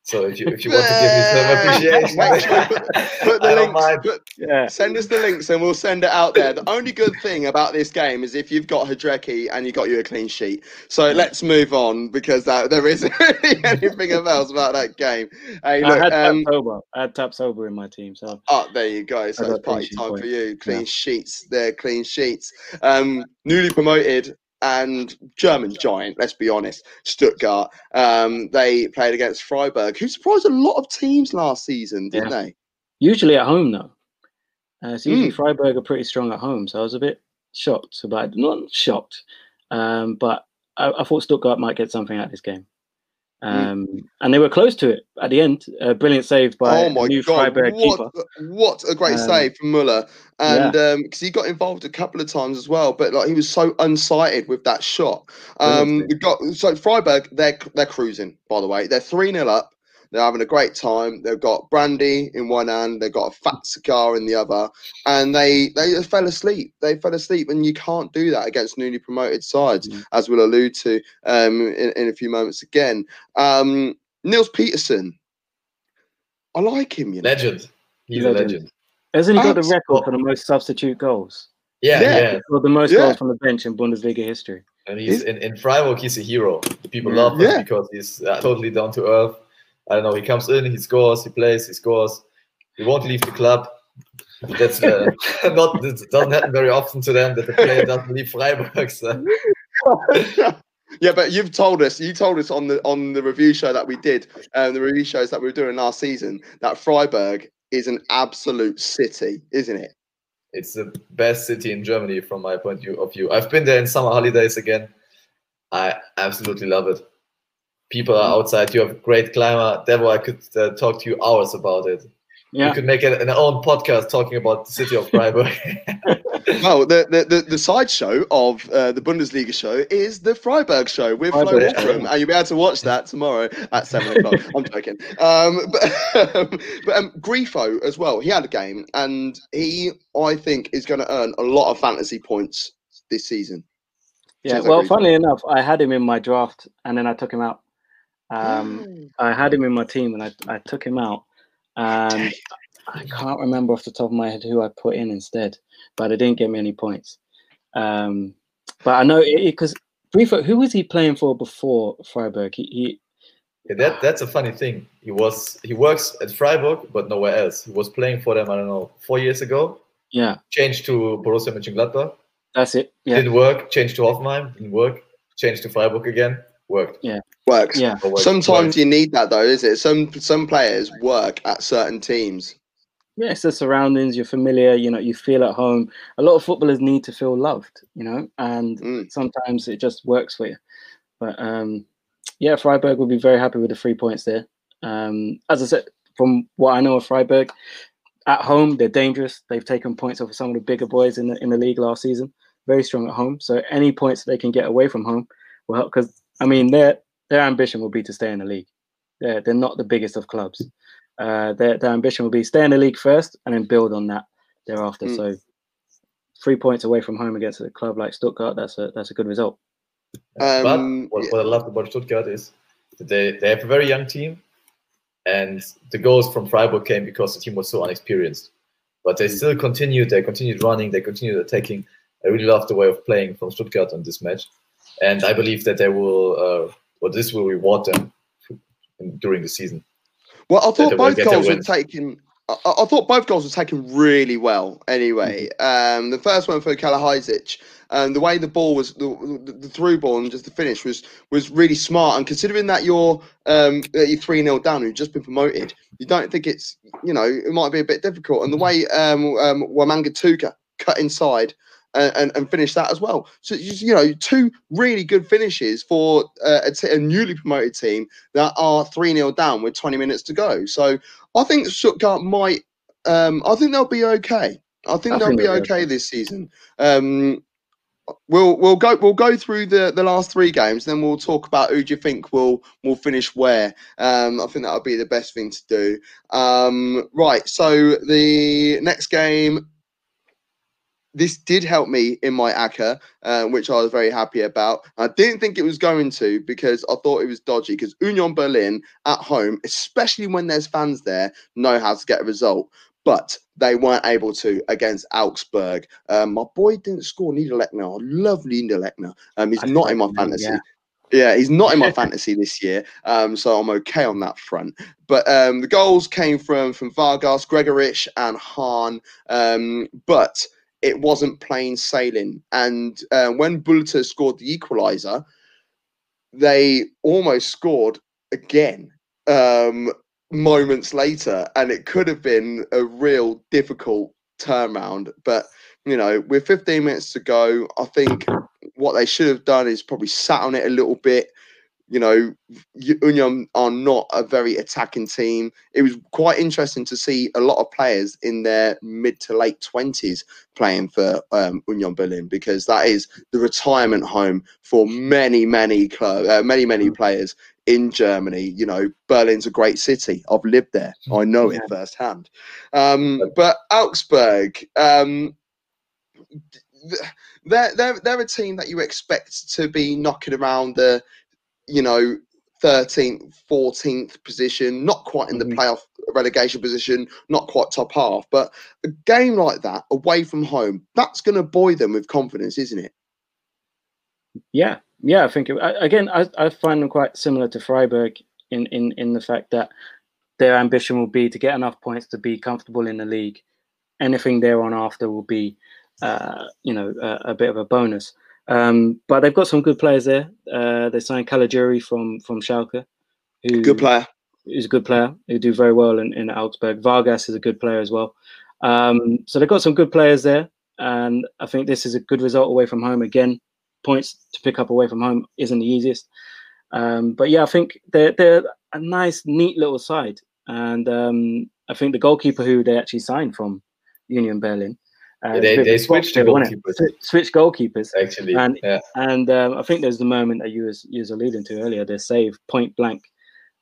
so if you if you want to give me some appreciation, put the links. Put, yeah. Send us the links and we'll send it out there. The only good thing about this game is if you've got Hradecky and you got you a clean sheet. So let's move on because that, there isn't really anything else about that game. Hey, look, I had um, Tapsoba. I had Tapsoba in my team. So oh, there you go. So it's party time point. for you. Clean yeah. sheets. They're clean sheets. Um, newly promoted and German giant, let's be honest, Stuttgart. Um, they played against Freiburg, who surprised a lot of teams last season, didn't yeah. they? Usually at home, though. Uh, so usually mm. Freiburg are pretty strong at home, so I was a bit shocked about not shocked, um, but I, I, thought Stuttgart might get something out of this game. Mm. Um, mm. And they were close to it at the end. A brilliant save by oh my new God, Freiburg what, keeper. What a great um, save from Muller. And because yeah. um, he got involved a couple of times as well, but like he was so unsighted with that shot. Um, we got so Freiburg, they're they're cruising. By the way, they're three 0 up. They're having a great time. They've got brandy in one hand, they've got a fat cigar in the other, and they they fell asleep. They fell asleep, and you can't do that against newly promoted sides, mm-hmm. as we'll allude to um, in, in a few moments again. Um, Nils Petersen, I like him. You know? Legend. He's legend. a legend. Hasn't he got the record for the most substitute goals? Yeah, yeah. yeah. Or the most yeah. goals from the bench in Bundesliga history. And he's in, in Freiburg, he's a hero. The People love him yeah. because he's uh, totally down to earth. I don't know. He comes in, he scores, he plays, he scores. He won't leave the club. That's uh, not. It doesn't happen very often to them that the player doesn't leave Freiburg. So. yeah, but you've told us. You told us on the on the review show that we did, um, the review shows that we were doing last season, that Freiburg is an absolute city, isn't it? It's the best city in Germany from my point of view. I've been there in summer holidays again. I absolutely love it people are outside. You have a great climber. Devo, I could uh, talk to you hours about it. Yeah. We could make an, an own podcast talking about the city of Freiburg. well, the, the, the, the side show of uh, the Bundesliga show is the Freiburg show with Flo Walkram, and you'll be able to watch that tomorrow at 7 o'clock. I'm joking. Um, but um, but um, Grifo as well, he had a game, and he, I think, is going to earn a lot of fantasy points this season. Yeah, well, funnily enough, I had him in my draft, and then I took him out. Um, mm. I had him in my team and I, I took him out. And I can't remember off the top of my head who I put in instead, but it didn't get me any points. Um, but I know because Grifo, who was he playing for before Freiburg? He, he yeah, that that's a funny thing. He was he works at Freiburg, but nowhere else. He was playing for them. I don't know, four years ago. Yeah. Changed to Borussia Mönchengladbach. That's it. Yeah. Didn't work. Changed to Hoffenheim. Didn't work. Changed to Freiburg again worked. Yeah. Works. Yeah. Sometimes you need that though, is it? Some some players work at certain teams. Yeah, it's the surroundings, you're familiar, you know, you feel at home. A lot of footballers need to feel loved, you know, and mm. sometimes it just works for you. But um yeah, Freiburg will be very happy with the three points there. Um, as I said, from what I know of Freiburg, at home they're dangerous. They've taken points over some of the bigger boys in the in the league last season. Very strong at home. So any points they can get away from home will help because I mean, their their ambition will be to stay in the league. They're they're not the biggest of clubs. Uh, their their ambition will be stay in the league first and then build on that thereafter. Mm. So three points away from home against a club like Stuttgart, that's a that's a good result. Um, but what, what I love about Stuttgart is that they, they have a very young team, and the goals from Freiburg came because the team was so unexperienced. But they still continued. They continued running. They continued attacking. I really love the way of playing from Stuttgart on this match and I believe that they will, uh, well, this will reward them during the season. Well, I thought both goals were taken. I, I, thought both goals were taken really well. Anyway, mm-hmm. um, the first one for Kalajdzic, and um, the way the ball was, the, the, the, through ball and just the finish was was really smart. And considering that you're um, you're three 0 down, you've just been promoted, you don't think it's you know it might be a bit difficult. And the way um, um Wamangituka cut inside and, and, and, finish that as well. So you know, two really good finishes for uh, a, t- a newly promoted team that are three 0 down with 20 minutes to go. So I think Stuttgart might. Um, I think they'll be okay. I think I they'll think be okay this season. Um, we'll we'll go we'll go through the the last three games then we'll talk about who do you think will will finish where um i think that would be the best thing to do um right so the next game this did help me in my ACCA, uh, which I was very happy about. I didn't think it was going to because I thought it was dodgy because Union Berlin at home, especially when there's fans there, know how to get a result. But they weren't able to against Augsburg. Um, my boy didn't score Niederlechner. I love Niederlechner. Um, he's not in my fantasy. Yeah. Yeah, he's not in my fantasy this year, um, so I'm okay on that front. But um, the goals came from from Vargas, Gregoritsch, and Hahn. Um, but it wasn't plain sailing. And uh, when Bülter scored the equaliser, they almost scored again um, moments later, and it could have been a real difficult turnaround. But you know, with 15 minutes to go, I think what they should have done is probably sat on it a little bit. You know, Union are not a very attacking team. It was quite interesting to see a lot of players in their mid to late twenties playing for um, Union Berlin because that is the retirement home for many, many club, uh, many, many mm. players in Germany. You know, Berlin's a great city. I've lived there. I know it firsthand. Um, but Augsburg, um, they're, they're, they're a team that you expect to be knocking around the, you know, 13th, 14th position, not quite in the mm-hmm. playoff relegation position, not quite top half. But a game like that, away from home, that's going to buoy them with confidence, isn't it? Yeah, yeah. I think it, again, I, I find them quite similar to Freiburg in, in in the fact that their ambition will be to get enough points to be comfortable in the league. Anything there on after will be uh, you know, a, a, bit of a bonus. Um, but they've got some good players there. Uh, they signed Caligiuri from from Schalke, who good player. Who's a good player who do very well in, in Augsburg. Vargas is a good player as well. Um, so they've got some good players there, and I think this is a good result away from home. Again, points to pick up away from home isn't the easiest. Um, but yeah, I think they're they're a nice, neat little side, and um, I think the goalkeeper who they actually signed from Union Berlin uh, they they switched goalkeepers. Switch goalkeepers actually, and yeah. and um, I think there's the moment that you was you was alluding to earlier. The save point blank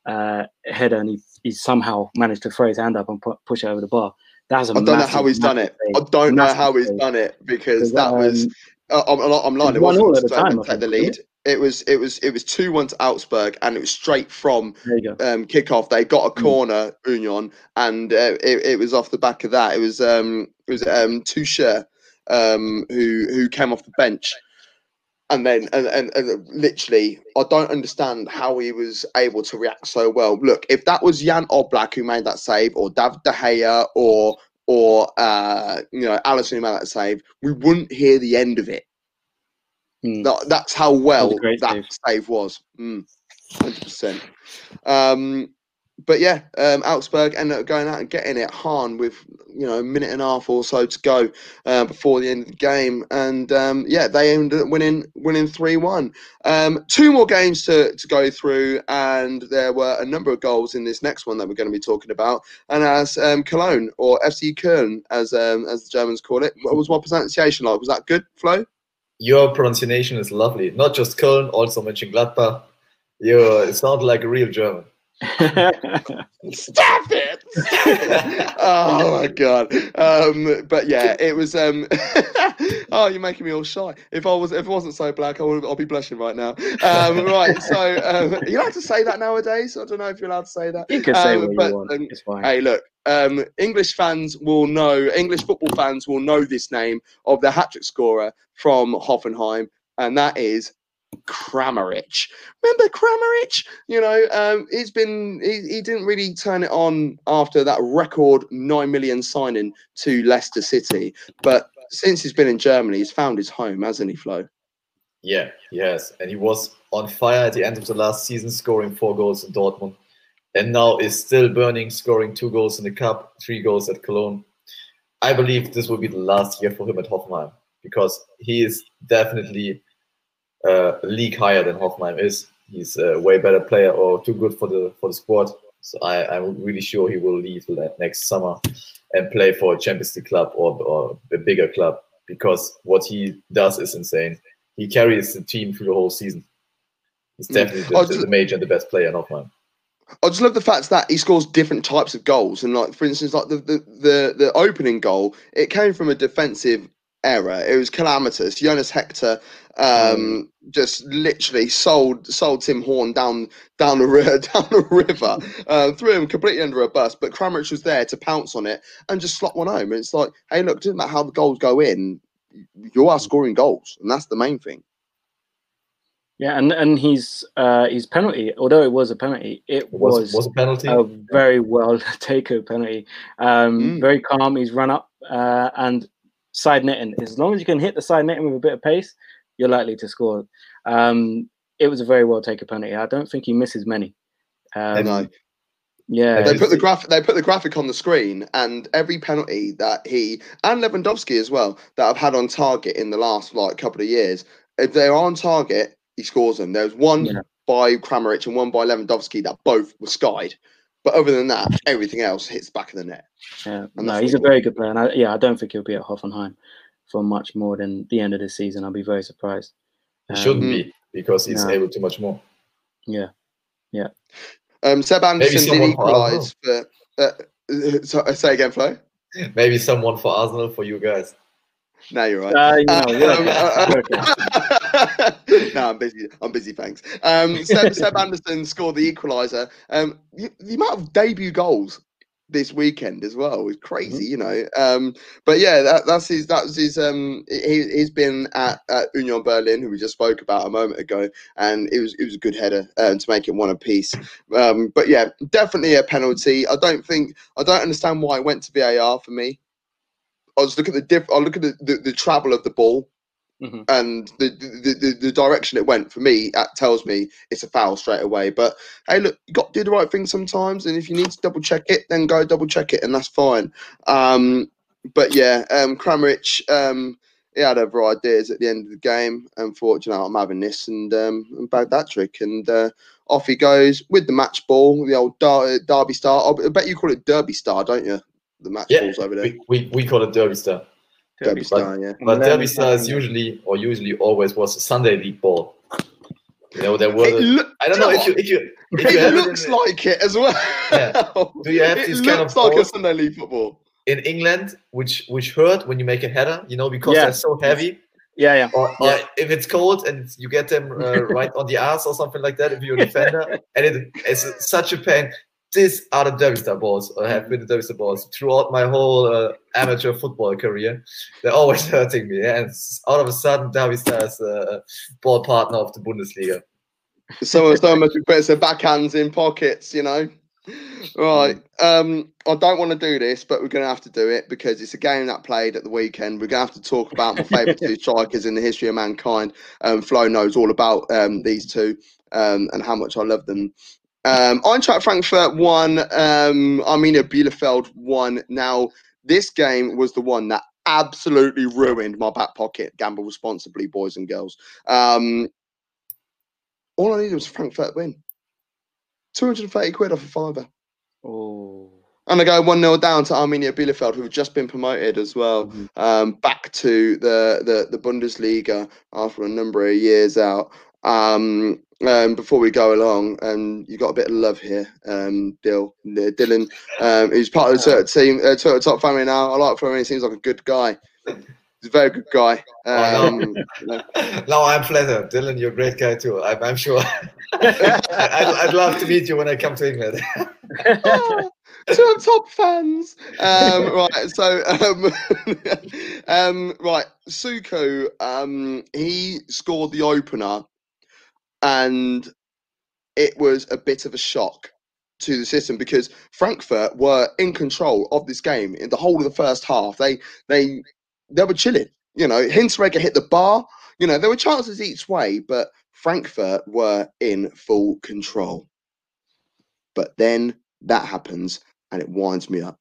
uh, header, and he, he somehow managed to throw his hand up and pu- push it over the bar. That's a I don't massive, know how he's done it. Save. I don't know how he's done it because that um, was. Uh, I'm, I'm lying. It wasn't at the time. Take the lead. It was it was it was two one to Augsburg, and it was straight from um, kickoff. They got a mm. corner, mm. Union, and uh, it, it was off the back of that. It was um, it was um, Teuchert um, who who came off the bench, and then and, and, and literally, I don't understand how he was able to react so well. Look, if that was Jan Oblak who made that save, or David De Gea, or or uh, you know Alisson who made that save, we wouldn't hear the end of it. Mm. That, that's how well that, that save. was. Mm, 100%. Um, but yeah, um, Augsburg ended up going out and getting it. Hahn with you know a minute and a half or so to go uh, before the end of the game, and um, yeah, they ended up winning winning three one. Um, two more games to, to go through, and there were a number of goals in this next one that we're going to be talking about. And as um, Cologne or FC Köln, as um, as the Germans call it, what was my pronunciation like? Was that good, Flo? your pronunciation is lovely. Not just Köln, also Mönchengladbach. You it sounds like a real German. Stop it! oh my god! Um, but yeah, it was. Um, oh, you're making me all shy. If I was, if it wasn't so black, I would, I'll be blushing right now. Um, right. So um, you allowed to say that nowadays. I don't know if you're allowed to say that. You can say um, what but, you want. Um, it's fine. Hey, look. Um, English fans will know. English football fans will know this name of the hat trick scorer from Hoffenheim, and that is Kramaric. Remember Kramaric? You know, um, he's been he, he didn't really turn it on after that record nine million signing to Leicester City, but since he's been in Germany, he's found his home, hasn't he, Flo? Yeah, yes, and he was on fire at the end of the last season, scoring four goals in Dortmund, and now is still burning, scoring two goals in the cup, three goals at Cologne. I believe this will be the last year for him at Hoffenheim because he is definitely uh, league higher than Hoffenheim is. He's a way better player or too good for the for the squad. So I, I'm really sure he will leave next summer and play for a Champions League club or, or a bigger club because what he does is insane. He carries the team through the whole season. He's mm. definitely the, just, the major and the best player in Hoffenheim. I just love the fact that he scores different types of goals, and like for instance, like the the the, the opening goal, it came from a defensive error. It was calamitous. Jonas Hector um, mm. just literally sold sold Tim Horn down down the river, down the river, uh, threw him completely under a bus. But Kramaric was there to pounce on it and just slot one home. And it's like, hey, look, doesn't matter how the goals go in, you are scoring goals, and that's the main thing. Yeah, and and his uh, his penalty, although it was a penalty, it was was, was a penalty, a very well taken penalty. Um, mm. Very calm. He's run up uh, and side netting. As long as you can hit the side netting with a bit of pace, you're likely to score. Um, it was a very well taken penalty. I don't think he misses many. Um, yeah, they put the graphic. They put the graphic on the screen, and every penalty that he and Lewandowski as well that I've had on target in the last like couple of years, if they're on target, he scores them. There was one Yeah. by Kramaric and one by Lewandowski that both were skied. But other than that, everything else hits back of the net. Yeah, no, he's a very good player. And I, yeah, I don't think he'll be at Hoffenheim for much more than the end of the season. I'll be very surprised. He shouldn't Um, be because he's no. able to much more. Yeah, yeah. Um, Seb Andersson did someone equalise for. Uh, uh, so, uh, say again, Flo. Maybe someone for Arsenal for you guys. No, you're right. uh, you know, Um, no, I'm busy. I'm busy. Thanks. Um, Seb, Seb Andersson scored the equaliser. Um, the, the amount of debut goals this weekend as well is crazy, you know. Um, but yeah, that, that's his. That was his. Um, he, he's been at, at Union Berlin, who we just spoke about a moment ago, and it was it was a good header um, to make it one apiece. Um, but yeah, definitely a penalty. I don't think I don't understand why it went to VAR for me. I was looking at the diff. I look at the, the, the travel of the ball Mhm. and the, the, the, the direction it went for me that tells me it's a foul straight away. But hey look you got to do the right thing sometimes and if you need to double check it then go double check it and that's fine. Um but yeah um Kramaric um he had other ideas at the end of the game. And thought I'm having this and um and bagged that trick and uh off he goes with the match ball the old Dar- Derby star. I bet you call it Derby star don't you? The match Yeah, balls over there. We, we, we call it Derby Star. Derby but- star yeah But Lemon Derby Star is usually or usually always was Sunday league ball. You know, there were It look- I don't know if you if you if you it looks it like it as well. Yeah. Do you have it these looks kind of like a? Sunday league football. in England, which which hurt when you make a header, you know, because Yeah. they're so heavy. Yeah, yeah. Or, or if it's cold and you get them uh, right on the ass or something like that, if you're a defender, and it, it's such a pain. These are the Derby Star balls, or have been the Derby Star balls throughout my whole uh, amateur football career. They're always hurting me, and all of a sudden, Derby Star is a ball partner of the Bundesliga. Someone, someone must be putting their backhands in pockets, you know. Right. Um, I don't want to do this, but we're going to have to do it because it's a game that played at the weekend. We're going to have to talk about my favourite two strikers in the history of mankind. Um, Flo knows all about um, these two um, and how much I love them. Um, Eintracht Frankfurt won. Um, Arminia Bielefeld won. Now, this game was the one that absolutely ruined my back pocket. Gamble responsibly, boys and girls. Um, all I needed was Frankfurt win. 230 quid off a fiver. Oh, And I go 1 0 down to Arminia Bielefeld, who have just been promoted as well, Mhm. um, back to the, the, the Bundesliga after a number of years out. Um, um, before we go along, um, you got a bit of love here, um, Dill, uh, Dylan, um, who's part of the Twitter team, uh, top family now. I like Florian, he seems like a good guy. He's a very good guy. Oh, Um, no, I'm flattered. Dylan, you're a great guy too. I'm, I'm sure. I'd, I'd love to meet you when I come to England. oh, two of top fans. Um, right, so um, um, right, Soukou, um, he scored the opener, and it was a bit of a shock to the system because Frankfurt were in control of this game in the whole of the first half. They they they were chilling. You know, Hinteregger hit the bar. You know, there were chances each way, but Frankfurt were in full control. But then that happens and it winds me up.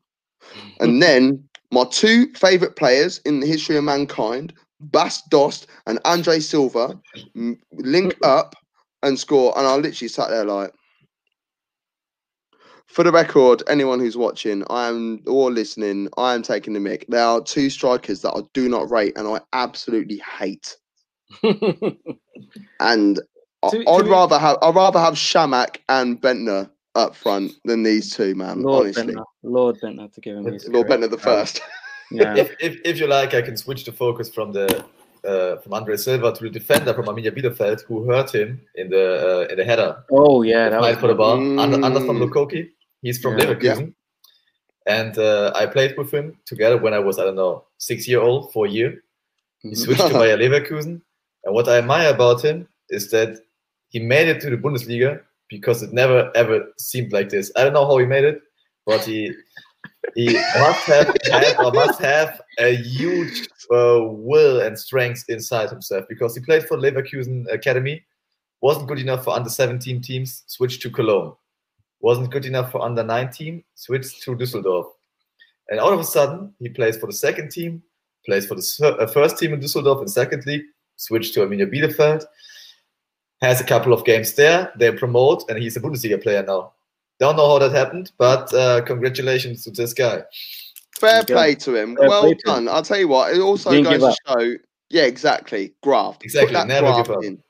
And then my two favourite players in the history of mankind, Bas Dost and Andre Silva, m- link up and score. And I literally sat there like, for the record, anyone who's watching, I am or listening, I am taking the mic. There are two strikers that I do not rate and I absolutely hate. And I- To- to I'd be- rather have I'd rather have Chamakh and Bendtner up front than these two, man. Lord honestly, Bendtner, Lord Bendtner to give him his Lord. Bendtner the first. Yeah, if, if, if you like, I can switch the focus from the uh, from Andre Silva to the defender from Arminia Bielefeld who hurt him in the uh, in the header. Oh yeah, that was for the ball. Under, Mm. Anderson Lukoki. He's from Yeah. Leverkusen. And uh, I played with him together when I was, I don't know, six year old, four year. He Mhm. switched to Bayer Leverkusen. And what I admire about him is that he made it to the Bundesliga because it never ever seemed like this. I don't know how he made it, but he he must have had or must have a huge uh, will and strength inside himself because he played for Leverkusen Academy, wasn't good enough for under 17 teams, switched to Cologne, wasn't good enough for under 19, switched to Düsseldorf, and all of a sudden he plays for the second team, plays for the uh, first team in Düsseldorf in second league, switched to Arminia Bielefeld. Has a couple of games there. They promote, and he's a Bundesliga player now. Don't know how that happened, but uh, congratulations to this guy. Fair play to him. Fair well done. I'll tell you what. It also Didn't goes to show. Yeah, exactly. Graft. Exactly. Never graft give up. In.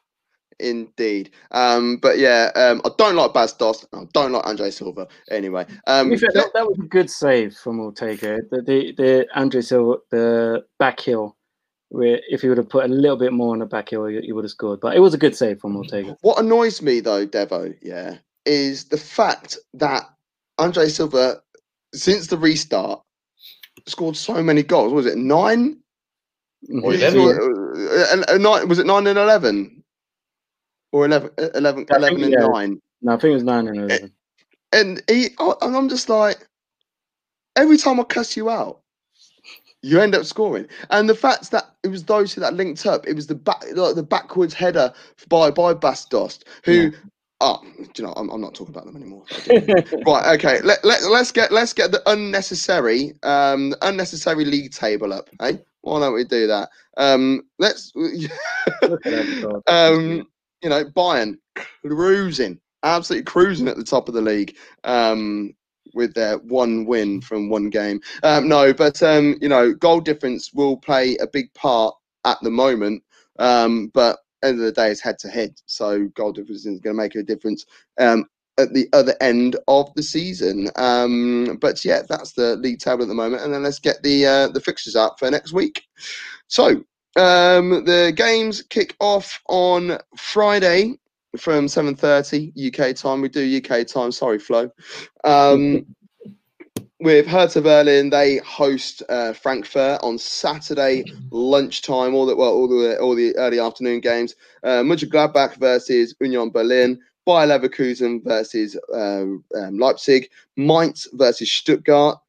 Indeed. Um, but yeah, um, I don't like Bas Dost. I don't like Andre Silva. Anyway, um, fair, that, that, was a good save from Ortega. The the, the Andre Silva, the back heel. Where if he would have put a little bit more on the back heel, he, he would have scored. But it was a good save from Ortega. What annoys me though, Devo, yeah, is the fact that Andre Silva, since the restart, scored so many goals. Was it nine? Or 11. Uh, uh, nine, was it nine and eleven? Or 11, 11, 11 think, and yeah. nine? No, I think it was nine and eleven. And he, and I'm just like, every time I cuss you out, you end up scoring. And the fact that it was those who that linked up, it was the back, like the backwards header by by Bas Dost, who yeah. Oh, do you know? I'm, I'm not talking about them anymore. right. Okay. Let, let let's get let's get the unnecessary um unnecessary league table up. Hey, why don't we do that? Um, let's. um, you know, Bayern cruising, absolutely cruising at the top of the league. Um, with their one win from one game. Um, no, but um, you know, goal difference will play a big part at the moment. Um, but end of the day, it's head to head. So goal difference is going to make a difference um, at the other end of the season. Um, but yeah, that's the league table at the moment. And then let's get the uh, the fixtures out for next week. So um, the games kick off on Friday from 7.30 UK time. We do UK time. Sorry, Flo. Um, with Hertha Berlin, they host uh, Frankfurt on Saturday lunchtime. All the well, all the all the early afternoon games. Uh, Mönchengladbach versus Union Berlin. Bayer Leverkusen versus uh, um, Leipzig. Mainz versus Stuttgart.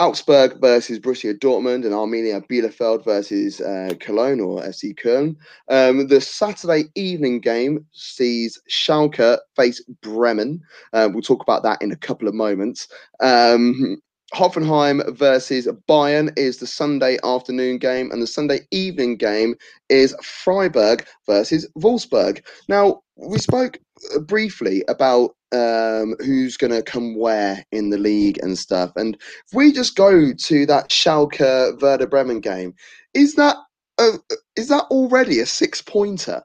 Augsburg versus Borussia Dortmund and Arminia Bielefeld versus uh, Cologne or FC Köln. Um, the Saturday evening game sees Schalke face Bremen. Uh, we'll talk about that in a couple of moments. Um, Hoffenheim versus Bayern is the Sunday afternoon game, and the Sunday evening game is Freiburg versus Wolfsburg. Now, we spoke uh, briefly about um, who's going to come where in the league and stuff. And if we just go to that Schalke Werder Bremen game, is that a, is that already a six pointer?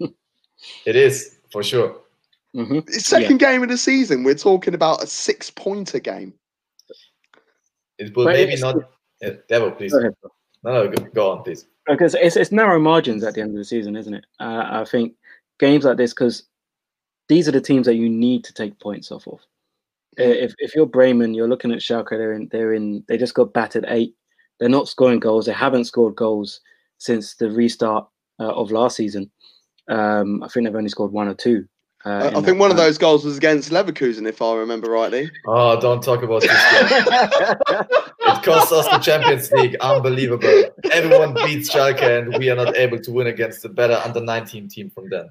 it is for sure. Mm-hmm. Second yeah. game of the season, we're talking about a six pointer game. It will but maybe not. Yeah, Devo, please. Go ahead, no, no, go, go, on, please. Because it's, it's narrow margins at the end of the season, isn't it? Uh, I think games like this, because these are the teams that you need to take points off of. If if you're Bremen, you're looking at Schalke. They're in. They're in. They just got battered eight. They're not scoring goals. They haven't scored goals since the restart uh, of last season. Um, I think they've only scored one or two. Uh, I think one of those goals was against Leverkusen, if I remember rightly. Oh, don't talk about this game. it cost us the Champions League. Unbelievable. Everyone beats Schalke, and we are not able to win against the better under 19 team from then.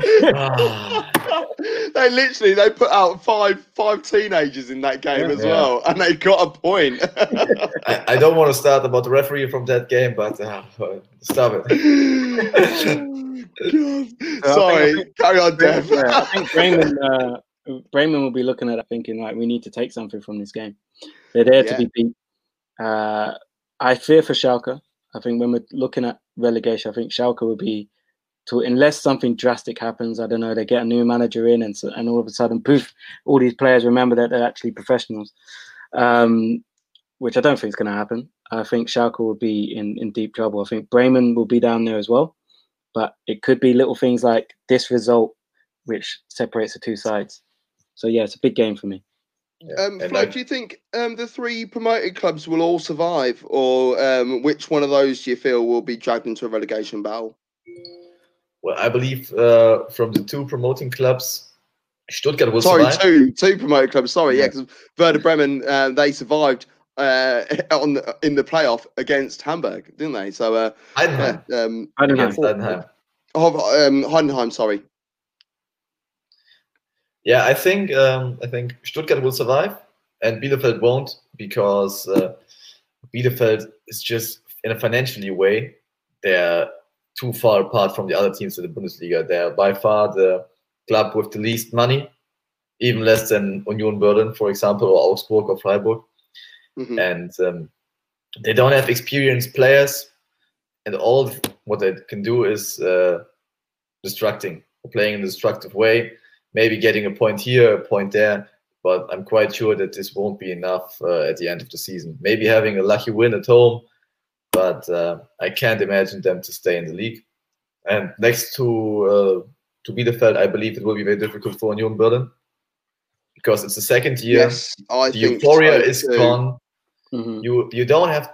they literally they put out five five teenagers in that game yeah, as yeah. well, and they got a point. I, I, don't want to start about the referee from that game, but uh, stop it. Sorry, think, carry on, Dev. I think Bremen, uh, Bremen will be looking at it thinking like we need to take something from this game. They're there yeah. to be beat. Uh, I fear for Schalke. I think when we're looking at relegation, I think Schalke will be to unless something drastic happens. I don't know. They get a new manager in, and so, and all of a sudden, poof! All these players remember that they're actually professionals, um, which I don't think is going to happen. I think Schalke will be in in deep trouble. I think Bremen will be down there as well, but it could be little things like this result, which separates the two sides. So yeah, it's a big game for me. Um, Flo, do you think um, the three promoted clubs will all survive, or um, which one of those do you feel will be dragged into a relegation battle? Well, I believe uh, from the two promoting clubs, Stuttgart will survive. sorry, survive. two two promoted clubs. Sorry, yeah, because Werder Bremen uh, they survived uh, on the, in the playoff against Hamburg, didn't they? So uh, Heidenheim. Yeah, um, Heidenheim. Heidenheim. Oh, um, Heidenheim. Sorry. Yeah, I think um, I think Stuttgart will survive and Bielefeld won't because uh, Bielefeld is just in a financially way they're too far apart from the other teams in the Bundesliga. They are by far the club with the least money, even less than Union Berlin, for example, or Augsburg or Freiburg. Mm-hmm. And um, they don't have experienced players, and all what they can do is uh, distracting, playing in a destructive way, maybe getting a point here, a point there. But I'm quite sure that this won't be enough uh, at the end of the season. Maybe having a lucky win at home, but uh, I can't imagine them to stay in the league. And next to uh, to Bielefeld, I believe it will be very difficult for Union Berlin because it's the second year. Yes, I the euphoria so is too. gone. Mm-hmm. You you don't have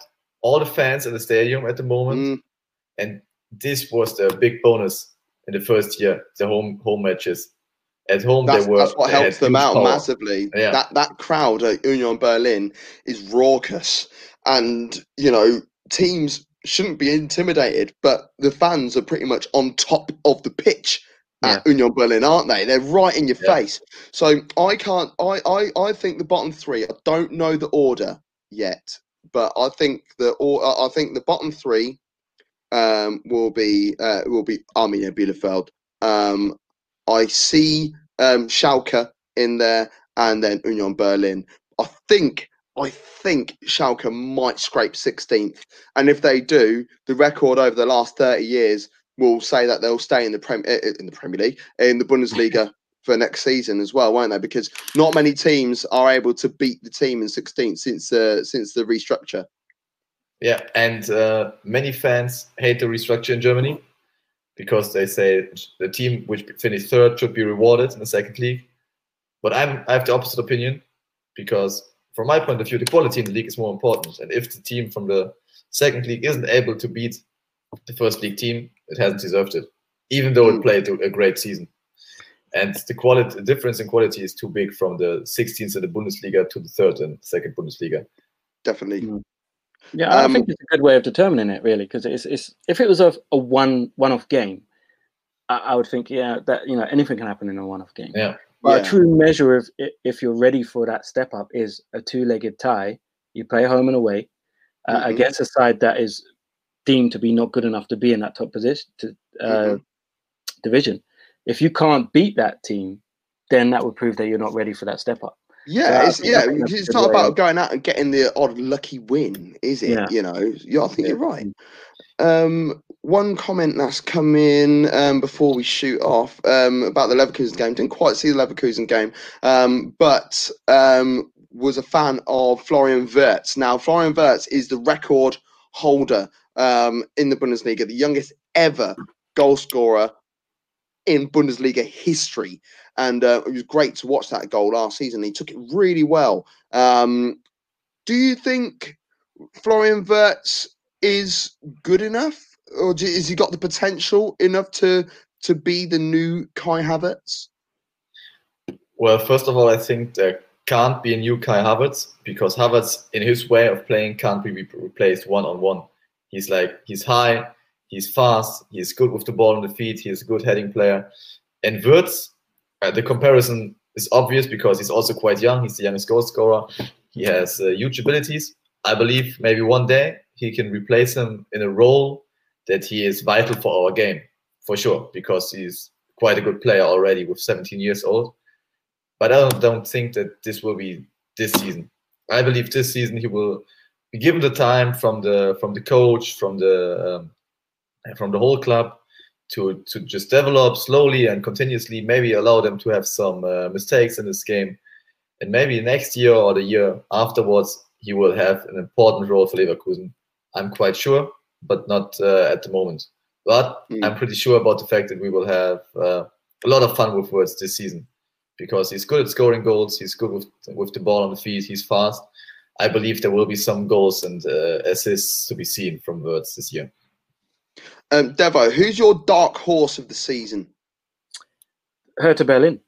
all the fans in the stadium at the moment, mm. and this was the big bonus in the first year. The home home matches at home that's, they were. That's what helps them out power. massively. Yeah. That that crowd at Union Berlin is raucous, and you know teams shouldn't be intimidated, but the fans are pretty much on top of the pitch at yeah. Union Berlin, aren't they? They're right in your yeah. face. So I can't. I, I I think the bottom three. I don't know the order yet, but I think the or I think the bottom three um, will be uh, will be Arminia Bielefeld. Um, I see um, Schalke in there, and then Union Berlin. I think I think Schalke might scrape 16th, and if they do, the record over the last 30 years will say that they'll stay in the Prem in the Premier League in the Bundesliga for next season as well, won't they? Because not many teams are able to beat the team in 16th since uh, since the restructure. Yeah, and uh, many fans hate the restructure in Germany because they say the team which finished third should be rewarded in the second league. But I'm I have the opposite opinion because from my point of view, the quality in the league is more important. And if the team from the second league isn't able to beat the first league team, it hasn't deserved it, even though it played a great season. And the quality, the difference in quality is too big from the 16th in the Bundesliga to the third and second Bundesliga. Definitely. Mm. Yeah, I um, think it's a good way of determining it, really, because it's, it's if it was a, a one one-off game, I, I, would think, yeah, that you know anything can happen in a one-off game. Yeah. But yeah. a true measure of if you're ready for that step up is a two-legged tie. You play home and away uh, mm-hmm. against a side that is deemed to be not good enough to be in that top position to, uh, mm-hmm. division. If you can't beat that team, then that would prove that you're not ready for that step up. Yeah, so it's, yeah. It's not about going out and getting the odd lucky win, is it? Yeah. You know, yeah, I think yeah. you're right. Um, one comment that's come in um, before we shoot off um, about the Leverkusen game. Didn't quite see the Leverkusen game, um, but um, was a fan of Florian Wirtz. Now, Florian Wirtz is the record holder um, in the Bundesliga, the youngest ever goal scorer in Bundesliga history. And uh, it was great to watch that goal last season. He took it really well. Um, do you think Florian Wirtz is good enough, or do, has he got the potential enough to to be the new Kai Havertz? Well, first of all, I think there can't be a new Kai Havertz because Havertz, in his way of playing, can't be replaced one on one. He's like he's high, he's fast, he's good with the ball on the feet, he's a good heading player. And Wirtz, uh, the comparison is obvious because he's also quite young. He's the youngest goal scorer. He has uh, huge abilities. I believe maybe one day he can replace him in a role that he is vital for our game, for sure, because he's quite a good player already with 17 years old. But I don't, don't think that this will be this season. I believe this season he will be given the time from the from the coach, from the um, from the whole club to to just develop slowly and continuously. Maybe allow them to have some uh, mistakes in this game, and maybe next year or the year afterwards he will have an important role for Leverkusen. I'm quite sure, but not uh, at the moment. But mm. I'm pretty sure about the fact that we will have uh, a lot of fun with Wirtz this season because he's good at scoring goals. He's good with with the ball on the feet. He's fast. I believe there will be some goals and uh, assists to be seen from Wirtz this year. Um, Devo, who's your dark horse of the season? Hertha Berlin.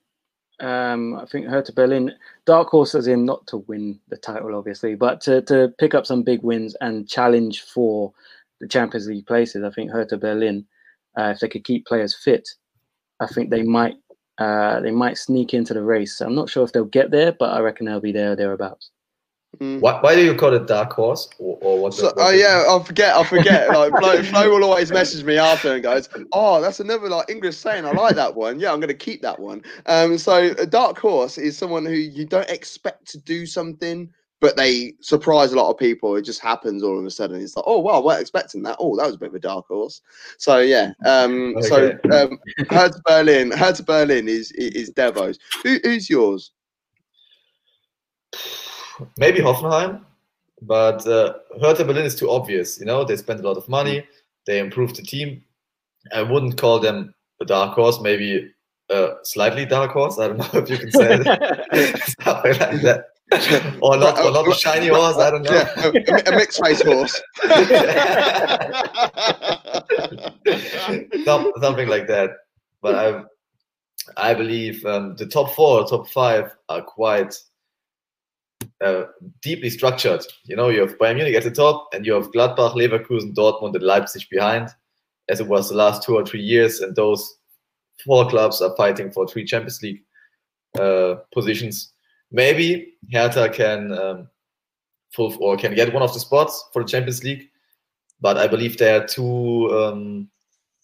Um, I think Hertha Berlin, dark horse as in not to win the title, obviously, but to, to pick up some big wins and challenge for the Champions League places. I think Hertha Berlin, uh, if they could keep players fit, I think they might uh, they might sneak into the race. I'm not sure if they'll get there, but I reckon they'll be there or thereabouts. Mm. Why, why do you call it dark horse or, or what? So, oh yeah, I forget. I forget. like Flo, Flo will always message me after and goes, "Oh, that's another like English saying. I like that one. Yeah, I'm going to keep that one." Um, so a dark horse is someone who you don't expect to do something, but they surprise a lot of people. It just happens all of a sudden. It's like, oh wow, we're expecting that. Oh, that was a bit of a dark horse. So yeah. Um, okay. So um, Hertha Berlin. Hertha Berlin is is Devo's. Who, who's yours? maybe Hoffenheim, but uh, Hertha Berlin is too obvious. You know, they spent a lot of money, they improved the team. I wouldn't call them a dark horse, maybe a slightly dark horse. I don't know if you can say it. something like that. or not, or not a shiny horse. I don't know. Yeah, a, a mixed race horse. something like that. But I, I believe um, the top four, top five are quite uh, deeply structured. You know, you have Bayern Munich at the top, and you have Gladbach, Leverkusen, Dortmund, and Leipzig behind, as it was the last two or three years. And those four clubs are fighting for three Champions League uh, positions. Maybe Hertha can um, full or can get one of the spots for the Champions League, but I believe they are too um,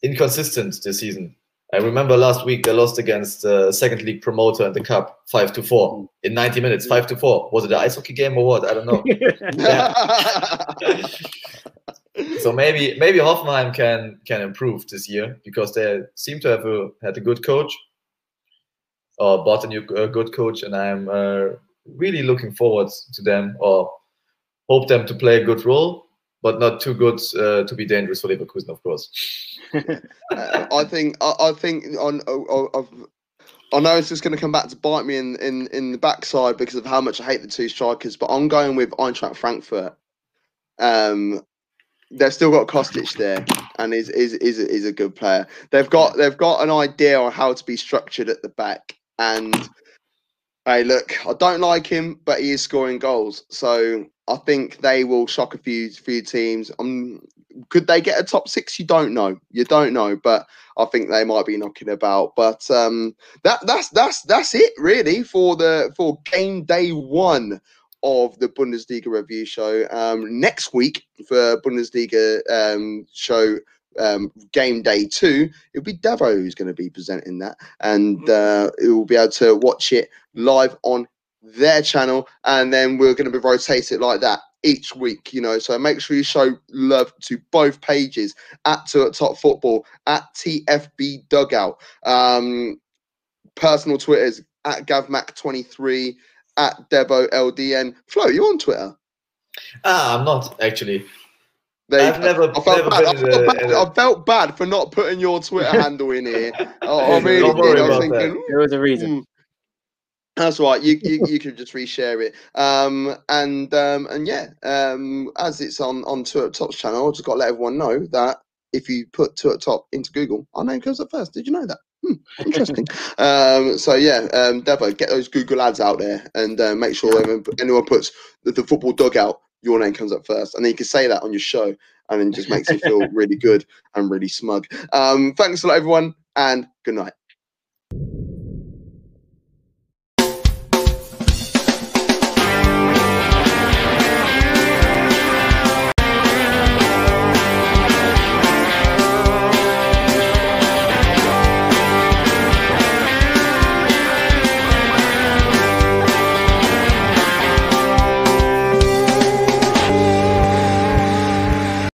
inconsistent this season. I remember last week they lost against the second league promoter in the cup, five to four in 90 minutes. Five to four. Was it an ice hockey game or what? I don't know. so maybe maybe Hoffenheim can can improve this year because they seem to have a, had a good coach or bought a new uh, good coach, and I'm uh, really looking forward to them or hope them to play a good role, but not too good uh, to be dangerous for Leverkusen, of course. I think I, I think on I know it's just going to come back to bite me in, in, in the backside because of how much I hate the two strikers, but I'm going with Eintracht Frankfurt. Um, they've still got Kostic there, and is is is is a good player. They've got they've got an idea on how to be structured at the back, and hey, look, I don't like him, but he is scoring goals, so I think they will shock a few few teams. I'm could they get a top six? You don't know. You don't know, but I think they might be knocking about. But um, that that's that's that's it really for the for game day one of the Bundesliga review show. Um, next week for Bundesliga um, show um, game day two, it'll be Devo who's going to be presenting that, and mm-hmm. uh, it will be able to watch it live on their channel, and then we're going to be rotated like that each week, you know. So make sure you show love to both pages at to Top Football, at TFB Dugout. Um, personal Twitters at GavMac23, at Debo LDN. Flo, you on Twitter? Ah, I'm not actually. I've never, I felt, never bad. I, felt bad. I felt bad for not putting your Twitter handle in here. Oh, I really did. I was thinking, there was a reason. Mm. That's right. You, you you could just reshare it. Um and um and yeah, um as it's on on Two at Top's channel, I just got to let everyone know that if you put Two at Top into Google, our name comes up first. Did you know that? Hmm, interesting. um, so yeah, um, Devo, get those Google ads out there and uh, make sure anyone, anyone puts the, the, football dugout, your name comes up first, and then you can say that on your show, and then just makes you feel really good and really smug. Um, thanks a lot, everyone, and good night.